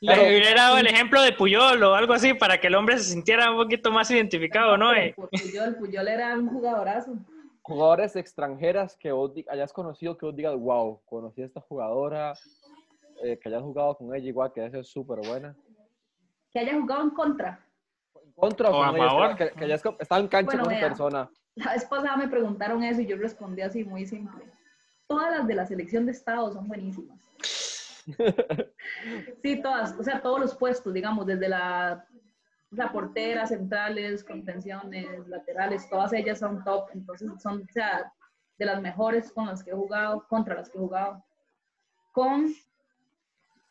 Le hubiera dado el ejemplo de Puyol o algo así para que el hombre se sintiera un poquito más identificado, ¿no? Eh. Puyol, Puyol era un jugadorazo. Jugadores extranjeras que vos hayas conocido, que vos digas, wow, conocí a esta jugadora, eh, que hayas jugado con ella igual, que es súper buena. Que haya jugado en contra. Contra O a favor, que, que ya es co- está en cancha Bueno, con vea. persona. La vez pasada me preguntaron eso y yo respondí así muy simple. Todas las de la selección de Estado son buenísimas. Sí, todas, o sea, todos los puestos, digamos, desde la, la portera, centrales, contenciones, laterales, todas ellas son top, entonces son, o sea, de las mejores con las que he jugado, contra las que he jugado. Con,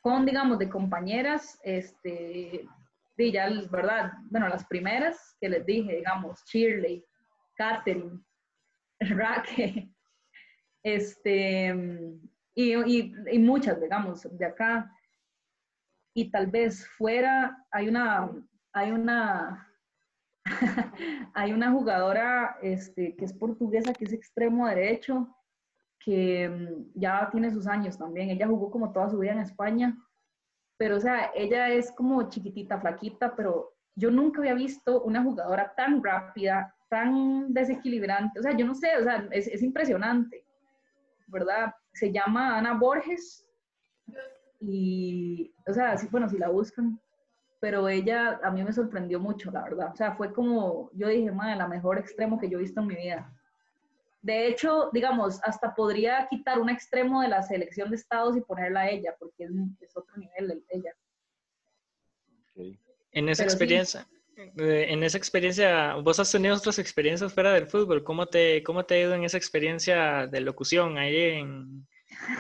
con digamos, de compañeras, este, sí, ya, ¿verdad? Bueno, las primeras que les dije, digamos, Shirley, Catherine, Raque, este, y, y, y muchas, digamos, de acá. Y tal vez fuera, hay una, hay una, hay una jugadora este, que es portuguesa, que es extremo derecho, que mm, ya tiene sus años también. Ella jugó como toda su vida en España, pero o sea, ella es como chiquitita, flaquita, pero yo nunca había visto una jugadora tan rápida, tan desequilibrante. O sea, yo no sé, o sea, es impresionante, ¿verdad? Se llama Ana Borges y, o sea, sí, bueno, si la buscan, pero ella a mí me sorprendió mucho, la verdad. O sea, fue como, yo dije, madre, la mejor extremo que yo he visto en mi vida. De hecho, digamos, hasta podría quitar un extremo de la selección de estados y ponerla a ella, porque es, es otro nivel el- ella. En esa Pero sí. Eh, en esa experiencia, vos has tenido otras experiencias fuera del fútbol. ¿Cómo te, cómo te ha ido en esa experiencia de locución ahí en,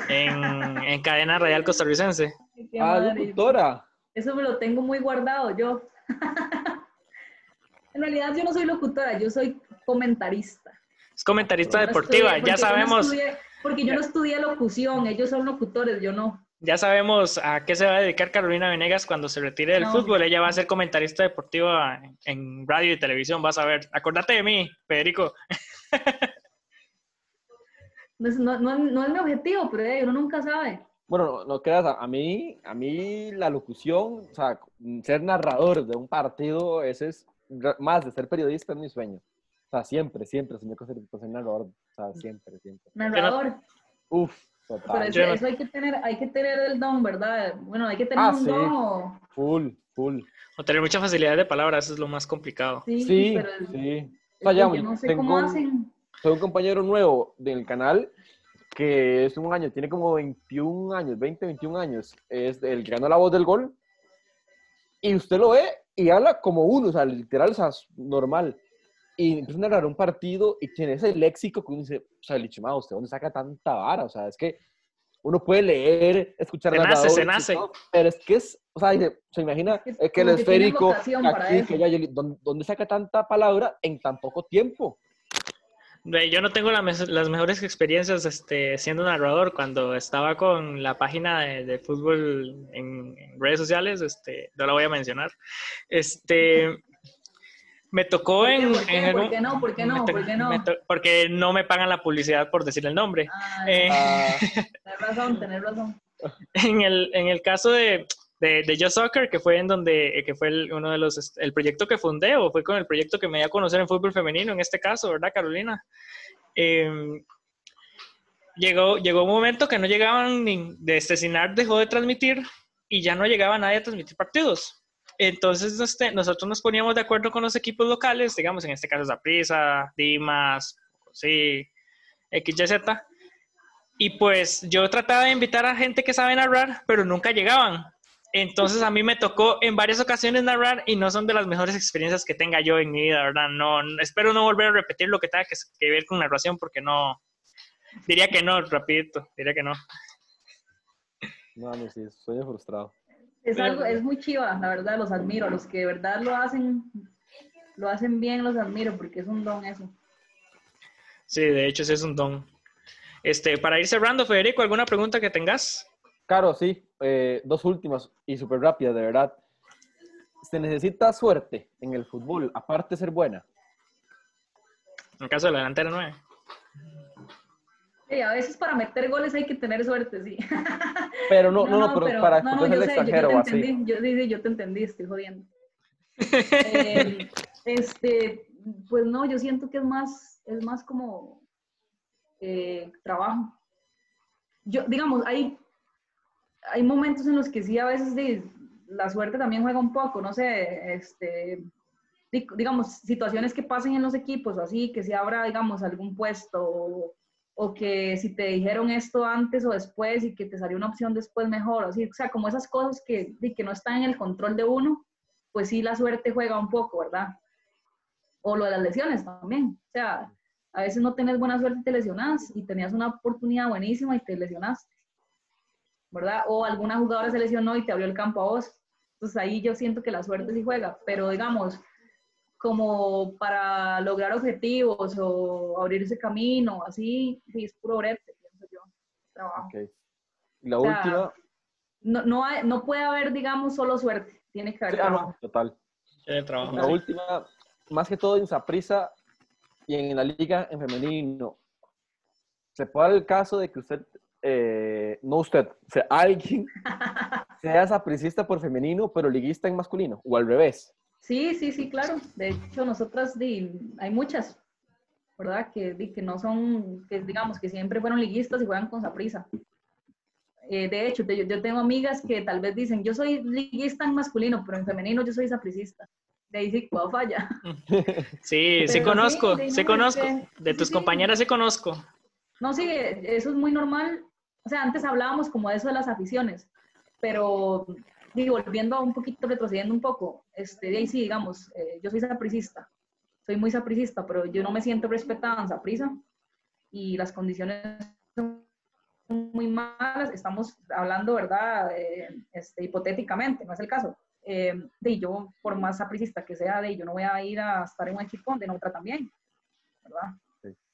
en, en cadena radial costarricense? Ah, locutora. Eso me lo tengo muy guardado yo. en realidad yo no soy locutora, yo soy comentarista. Es comentarista Yo no deportiva, estudié- ya porque yo no sabemos, estudié- porque yo no estudié locución, ellos son locutores, yo no. Ya sabemos a qué se va a dedicar Carolina Venegas cuando se retire del No. fútbol. Ella va a ser comentarista deportiva en, radio y televisión, vas a ver. Acordate de mí, Federico. No es, no, no- no es mi objetivo, pero eh, uno nunca sabe. Bueno, no, no creas, a, mí, a mí la locución, o sea, ser narrador de un partido, ese es más de ser periodista es mi sueño. O sea, siempre, siempre soñé con ser, con ser narrador. O sea, siempre, siempre. Narrador. Uf, Pero total. eso, Yo no- eso hay que tener, hay que tener el don, ¿verdad? Bueno, hay que tener Ah, un sí. don o- Full, full. O tener mucha facilidad de palabras, eso es lo más complicado. sí, Sí, pero es- sí. ya, yo no sé tengo cómo hacen. Soy un compañero nuevo del canal que es un año, tiene como 21 años, 20, 21 años. Es el que ganó la voz del gol. Y usted lo ve y habla como uno, o sea, literal, o sea, normal. Y empieza a narrar un partido y tiene ese léxico que uno dice, o sea, lichimado, ¿usted dónde saca tanta vara? O sea, es que uno puede leer, escuchar Se nace, se nace. pero es que es, o sea, dice, se imagina Es que el que esférico, para aquí, que allá, ¿dónde, dónde saca tanta palabra en tan poco tiempo? Ve, Yo no tengo la mes- las mejores experiencias este, siendo narrador. Cuando estaba con la página de, de fútbol en, en redes sociales, este, no la voy a mencionar, este, me tocó en... ¿Por qué? en ¿Por algún- qué no? ¿Por qué no? ¿Por qué no? porque no me pagan la publicidad por decir el nombre. Ah, Eh, Ah, Tener razón, tener razón. en el, en el caso de, de, de Just Soccer, que fue en donde, eh, que fue el- uno de los, este, el proyecto que fundé, o fue con el proyecto que me dio a conocer en fútbol femenino, en este caso, ¿verdad, Carolina? Em, llegó, llegó un momento que no llegaban, ni, de Cinar dejó de transmitir y ya no llegaba nadie a transmitir partidos. Entonces nosotros nos poníamos de acuerdo con los equipos locales, digamos, en este caso Zaprisa, Dimas, sí, XYZ. Y pues yo trataba de invitar a gente que sabe narrar, pero nunca llegaban. Entonces a mí me tocó en varias ocasiones narrar y no son de las mejores experiencias que tenga yo en mi vida, ¿verdad? No, espero no volver a repetir lo que tenga que, que ver con narración porque no, diría que no, rapidito, diría que no. no, no, sí, sueño frustrado. Es algo, es muy chiva, la verdad, los admiro. Los que de verdad lo hacen, lo hacen bien, los admiro, porque es un don eso. Sí, de hecho ese es un don. Este, para ir cerrando, Federico, ¿alguna pregunta que tengas? Claro, sí. eh, dos últimas y súper rápidas, de verdad. Se necesita suerte en el fútbol, aparte de ser buena. En el caso de la delantera 9. Sí, a veces para meter goles hay que tener suerte, sí. Pero no, no, no, pero, para no, yo el sé, extranjero yo, te así. entendí, yo, sí, sí, yo te entendí, estoy jodiendo. Eh, este, pues no, yo siento que es más, es más como eh, trabajo. Yo, digamos, hay, hay momentos en los que sí, a veces la suerte también juega un poco, no sé, este, digamos, situaciones que pasen en los equipos o así, que se abra, digamos, algún puesto o, o que si te dijeron esto antes o después y que te salió una opción después mejor, o sea, como esas cosas que, que no están en el control de uno, pues sí la suerte juega un poco, ¿verdad? O lo de las lesiones también, o sea, a veces no tenés buena suerte y te lesionas y tenías una oportunidad buenísima y te lesionaste, ¿verdad? O alguna jugadora se lesionó y te abrió el campo a vos. Entonces ahí yo siento que la suerte sí juega, pero digamos, como para lograr objetivos o abrirse camino, así, sí, es puro brete, pienso yo, trabajo. Okay. La última... No, no, no, puede haber, digamos, solo suerte, tiene que haber sí, trabajo. total. trabajo. La última, más que todo en Saprisa y en la liga en femenino, ¿se puede dar el caso de que usted, eh, no usted, o sea, alguien sea sapricista por femenino, pero liguista en masculino, o al revés? Sí, sí, sí, claro. De hecho, nosotras hay muchas, ¿verdad? Que, que no son, que digamos, que siempre fueron liguistas y juegan con Saprisa. Eh, de hecho, yo, tengo amigas que tal vez dicen, yo soy liguista en masculino, pero en femenino yo soy sapricista. De ahí sí falla. Sí, sí conozco, sí, conozco. de tus compañeras sí conozco. No, sí, eso es muy normal. O sea, antes hablábamos como de eso de las aficiones, pero digo, volviendo un poquito, retrocediendo un poco, este, de ahí sí, digamos, eh, yo soy sapricista, soy muy sapricista, pero yo no me siento respetada en saprisa y las condiciones son muy malas, estamos hablando, ¿verdad? Eh, este, hipotéticamente, no es el caso. Eh, de yo, por más sapricista que sea, de yo no voy a ir a estar en un equipo de otra también, ¿verdad?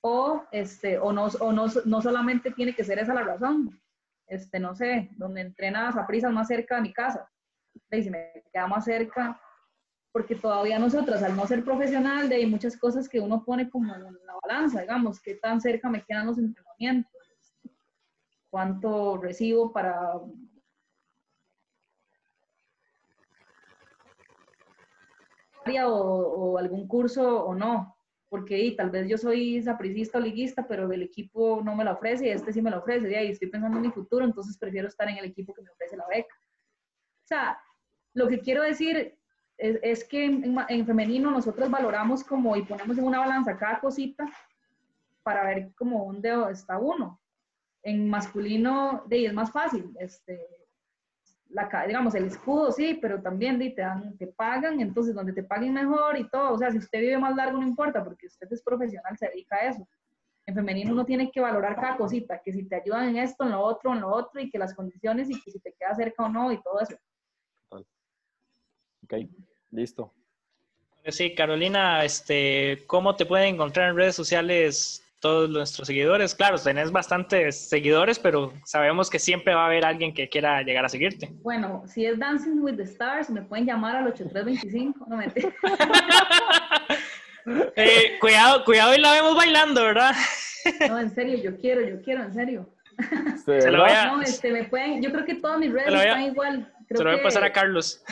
O, este, o, no, o no, no solamente tiene que ser esa la razón, este, no sé, donde entrena a prisa más cerca de mi casa. Y si me queda más cerca, porque todavía nosotros, al no ser profesional, hay muchas cosas que uno pone como en la balanza, digamos, qué tan cerca me quedan los entrenamientos, cuánto recibo para o algún curso o no porque tal vez yo soy sapricista o liguista, pero el equipo no me lo ofrece y este sí me lo ofrece, y ahí estoy pensando en mi futuro, entonces prefiero estar en el equipo que me ofrece la beca. O sea, lo que quiero decir es, que en, femenino nosotros valoramos como y ponemos en una balanza cada cosita para ver cómo dónde está uno. En masculino, de ahí es más fácil, este, la, digamos, el escudo sí, pero también te, dan, te pagan, entonces donde te paguen mejor y todo, o sea, si usted vive más largo no importa, porque usted es profesional, se dedica a eso. En femenino uno tiene que valorar cada cosita, que si te ayudan en esto, en lo otro, en lo otro, y que las condiciones, y que si te queda cerca o no, y todo eso. Ok, listo. Sí, Carolina, este, ¿cómo te pueden encontrar en redes sociales todos nuestros seguidores. Claro, tenés bastantes seguidores, pero sabemos que siempre va a haber alguien que quiera llegar a seguirte. Bueno, si es Dancing with the Stars, me pueden llamar al 8325. No me eh, cuidado, cuidado y la vemos bailando, ¿verdad? no, en serio, yo quiero, yo quiero, en serio. Se lo voy a... No, este, me pueden, yo creo que todas mis redes están igual. se lo voy a pasar a Carlos.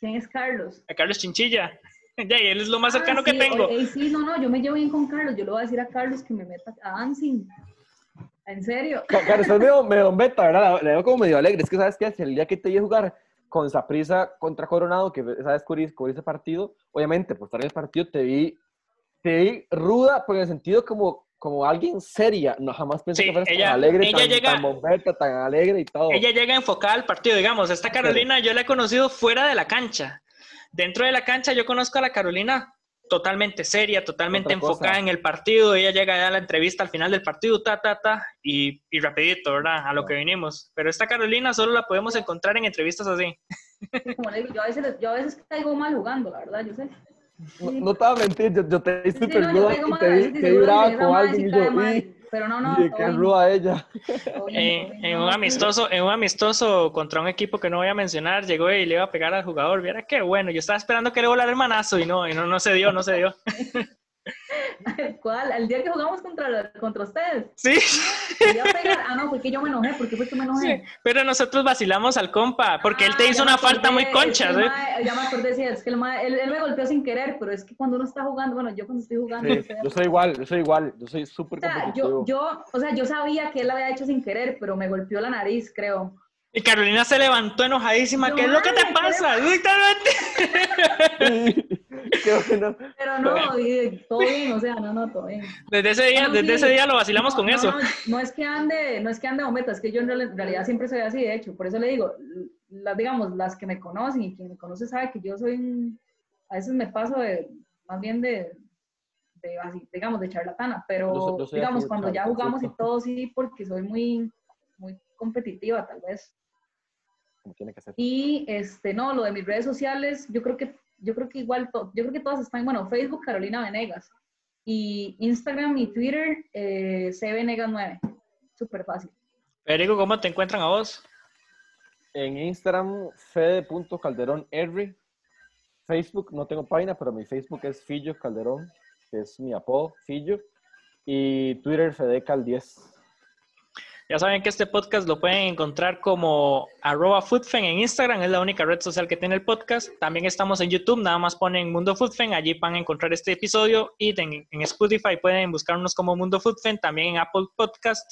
¿Quién es Carlos? A Carlos Chinchilla. Ya, y él es lo más cercano ah, que tengo. sí, no, no, yo me llevo bien con Carlos. Yo le voy a decir a Carlos que me meta a dancing. En serio. Carlos, estás medio, medio meta, ¿verdad? Le veo como medio alegre. Es que, ¿sabes qué? El día que te iba a jugar con Saprisa contra Coronado, que sabes cubrir, cubrir ese partido, obviamente, por estar en el partido, te vi, te vi ruda, por el sentido como como alguien seria, no jamás pensé que fuera tan alegre, ella tan, llega, tan bombeta, tan alegre y todo. Ella llega enfocada al partido, digamos, esta Carolina yo la he conocido fuera de la cancha. Dentro de la cancha yo conozco a la Carolina totalmente seria, totalmente enfocada en el partido. Ella llega a la entrevista al final del partido, ta, ta, ta, y, y rapidito, ¿verdad? A lo que vinimos. Pero esta Carolina solo la podemos encontrar en entrevistas así. Como le digo, yo a veces, yo a veces caigo mal jugando, la verdad, yo sé. No, te voy a mentir, yo, te vi súper sí, no, te vi, te vi brava con alguien y yo, pero no, no. Y qué a ella. Eh, en, un amistoso, en un amistoso contra un equipo que no voy a mencionar, llegó y le iba a pegar al jugador. Viera qué bueno, yo estaba esperando que le volara el manazo y no, y no, no se dio, no se dio. ¿Cuál? ¿El día que jugamos contra, contra ustedes? Sí. Ah, no, porque yo me enojé, porque fue que me enojé. Sí, pero nosotros vacilamos al compa, porque él te ah, hizo una falta muy concha. ¿eh? ya me acordé, sí, es que el él, él, me golpeó sin querer, pero es que cuando uno está jugando, bueno, yo cuando estoy jugando... Sí, yo soy igual, yo soy igual, yo soy súper o sea, yo, yo, o sea, yo sabía que él lo había hecho sin querer, pero me golpeó la nariz, creo. Y Carolina se levantó enojadísima. ¿Qué es lo que te pasa? Qué bueno. Pero no, y todo bien, o sea, no, no, todo bien. Desde ese día, No, desde sí. ese día lo vacilamos No, con no, eso. No, no es que ande, no es que ande bombeta, es que yo en real- en realidad siempre soy así, de hecho. Por eso le digo, las, digamos, las que me conocen y quien me conoce sabe que yo soy un- a veces me paso de, más bien de, de así, digamos, de charlatana, pero Yo yo digamos, así cuando ya jugamos y todo, sí, porque soy muy, muy competitiva, tal vez. Como tiene que ser. Y este, no, lo de mis redes sociales, yo creo que, yo creo que igual, to- yo creo que todas están, bueno, Facebook Carolina Venegas y Instagram y Twitter eh, C Venegas 9. Súper fácil. Federico, ¿cómo te encuentran a vos? En Instagram, fede.calderón.r. Facebook, no tengo página, pero mi Facebook es Fillo Calderón, que es mi apodo, Fillo. Y Twitter, fedecal10. Ya saben que este podcast lo pueden encontrar como arroba foodfen en Instagram, es la única red social que tiene el podcast. También estamos en YouTube, nada más ponen Mundo Foodfen, allí van a encontrar este episodio y en, en Spotify pueden buscarnos como Mundo Foodfen, también en Apple Podcast,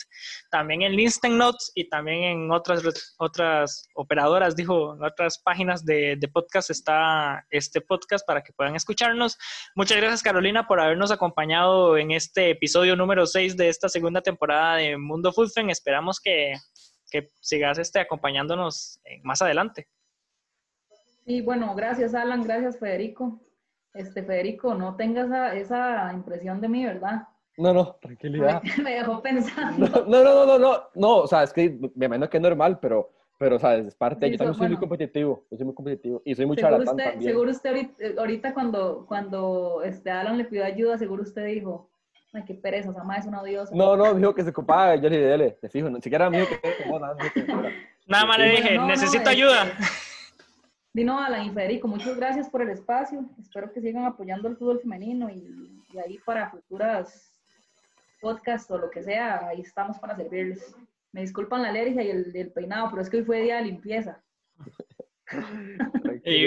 también en Instant Notes y también en otras, otras operadoras, dijo, en otras páginas de, de podcast está este podcast para que puedan escucharnos. Muchas gracias Carolina por habernos acompañado en este episodio número 6 de esta segunda temporada de Mundo Foodfen. Esperamos que, que sigas este, acompañándonos eh, más adelante. Y bueno, gracias Alan, gracias Federico. Este Federico, no tengas esa, esa impresión de mí, ¿verdad? No, no, tranquilidad. Me, me dejó pensando. No, no, no, no, no, no, o sea, es que me imagino que es normal, pero, pero, o sea, es parte, Sí, yo también so- soy muy competitivo, yo soy muy competitivo y soy muy Seguro charlatán usted, también. seguro usted ahorita, ahorita cuando, cuando este Alan le pidió ayuda, seguro usted dijo, ay, qué pereza, esa madre es una odiosa. No, no, dijo que se ocupaba, yo le dije, dele, te fijo, ni siquiera me dijo que no, nada, Nada más le dije, no, no, necesito este, ayuda. Di no, Alan y Federico, muchas gracias por el espacio. Espero que sigan apoyando el fútbol femenino y, y ahí para futuras podcasts o lo que sea, ahí estamos para servirles. Me disculpan la alergia y el, el peinado, pero es que hoy fue día de limpieza. Y.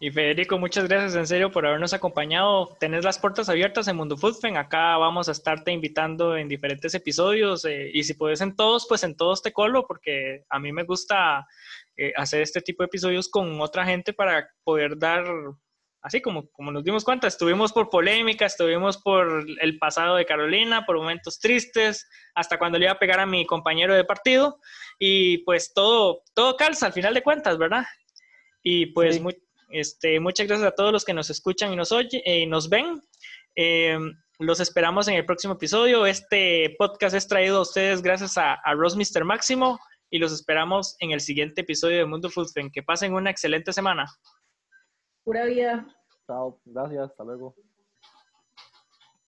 y Federico, muchas gracias en serio por habernos acompañado. Tenés las puertas abiertas en Mundo Foodfen. Acá vamos a estarte invitando en diferentes episodios. eh, y si puedes en todos, pues en todos te colo, porque a mí me gusta eh, hacer este tipo de episodios con otra gente para poder dar, así como, como nos dimos cuenta, estuvimos por polémica, estuvimos por el pasado de Carolina, por momentos tristes, hasta cuando le iba a pegar a mi compañero de partido. Y pues todo, todo calza al final de cuentas, ¿verdad? Y pues Sí. mu- este, muchas gracias a todos los que nos escuchan y nos oyen y nos ven. Eh, los esperamos en el próximo episodio. Este podcast es traído a ustedes gracias a, a Ross Mr. Máximo y los esperamos en el siguiente episodio de Mundo Food Fan. Que pasen una excelente semana. Pura vida. Chao, gracias, hasta luego.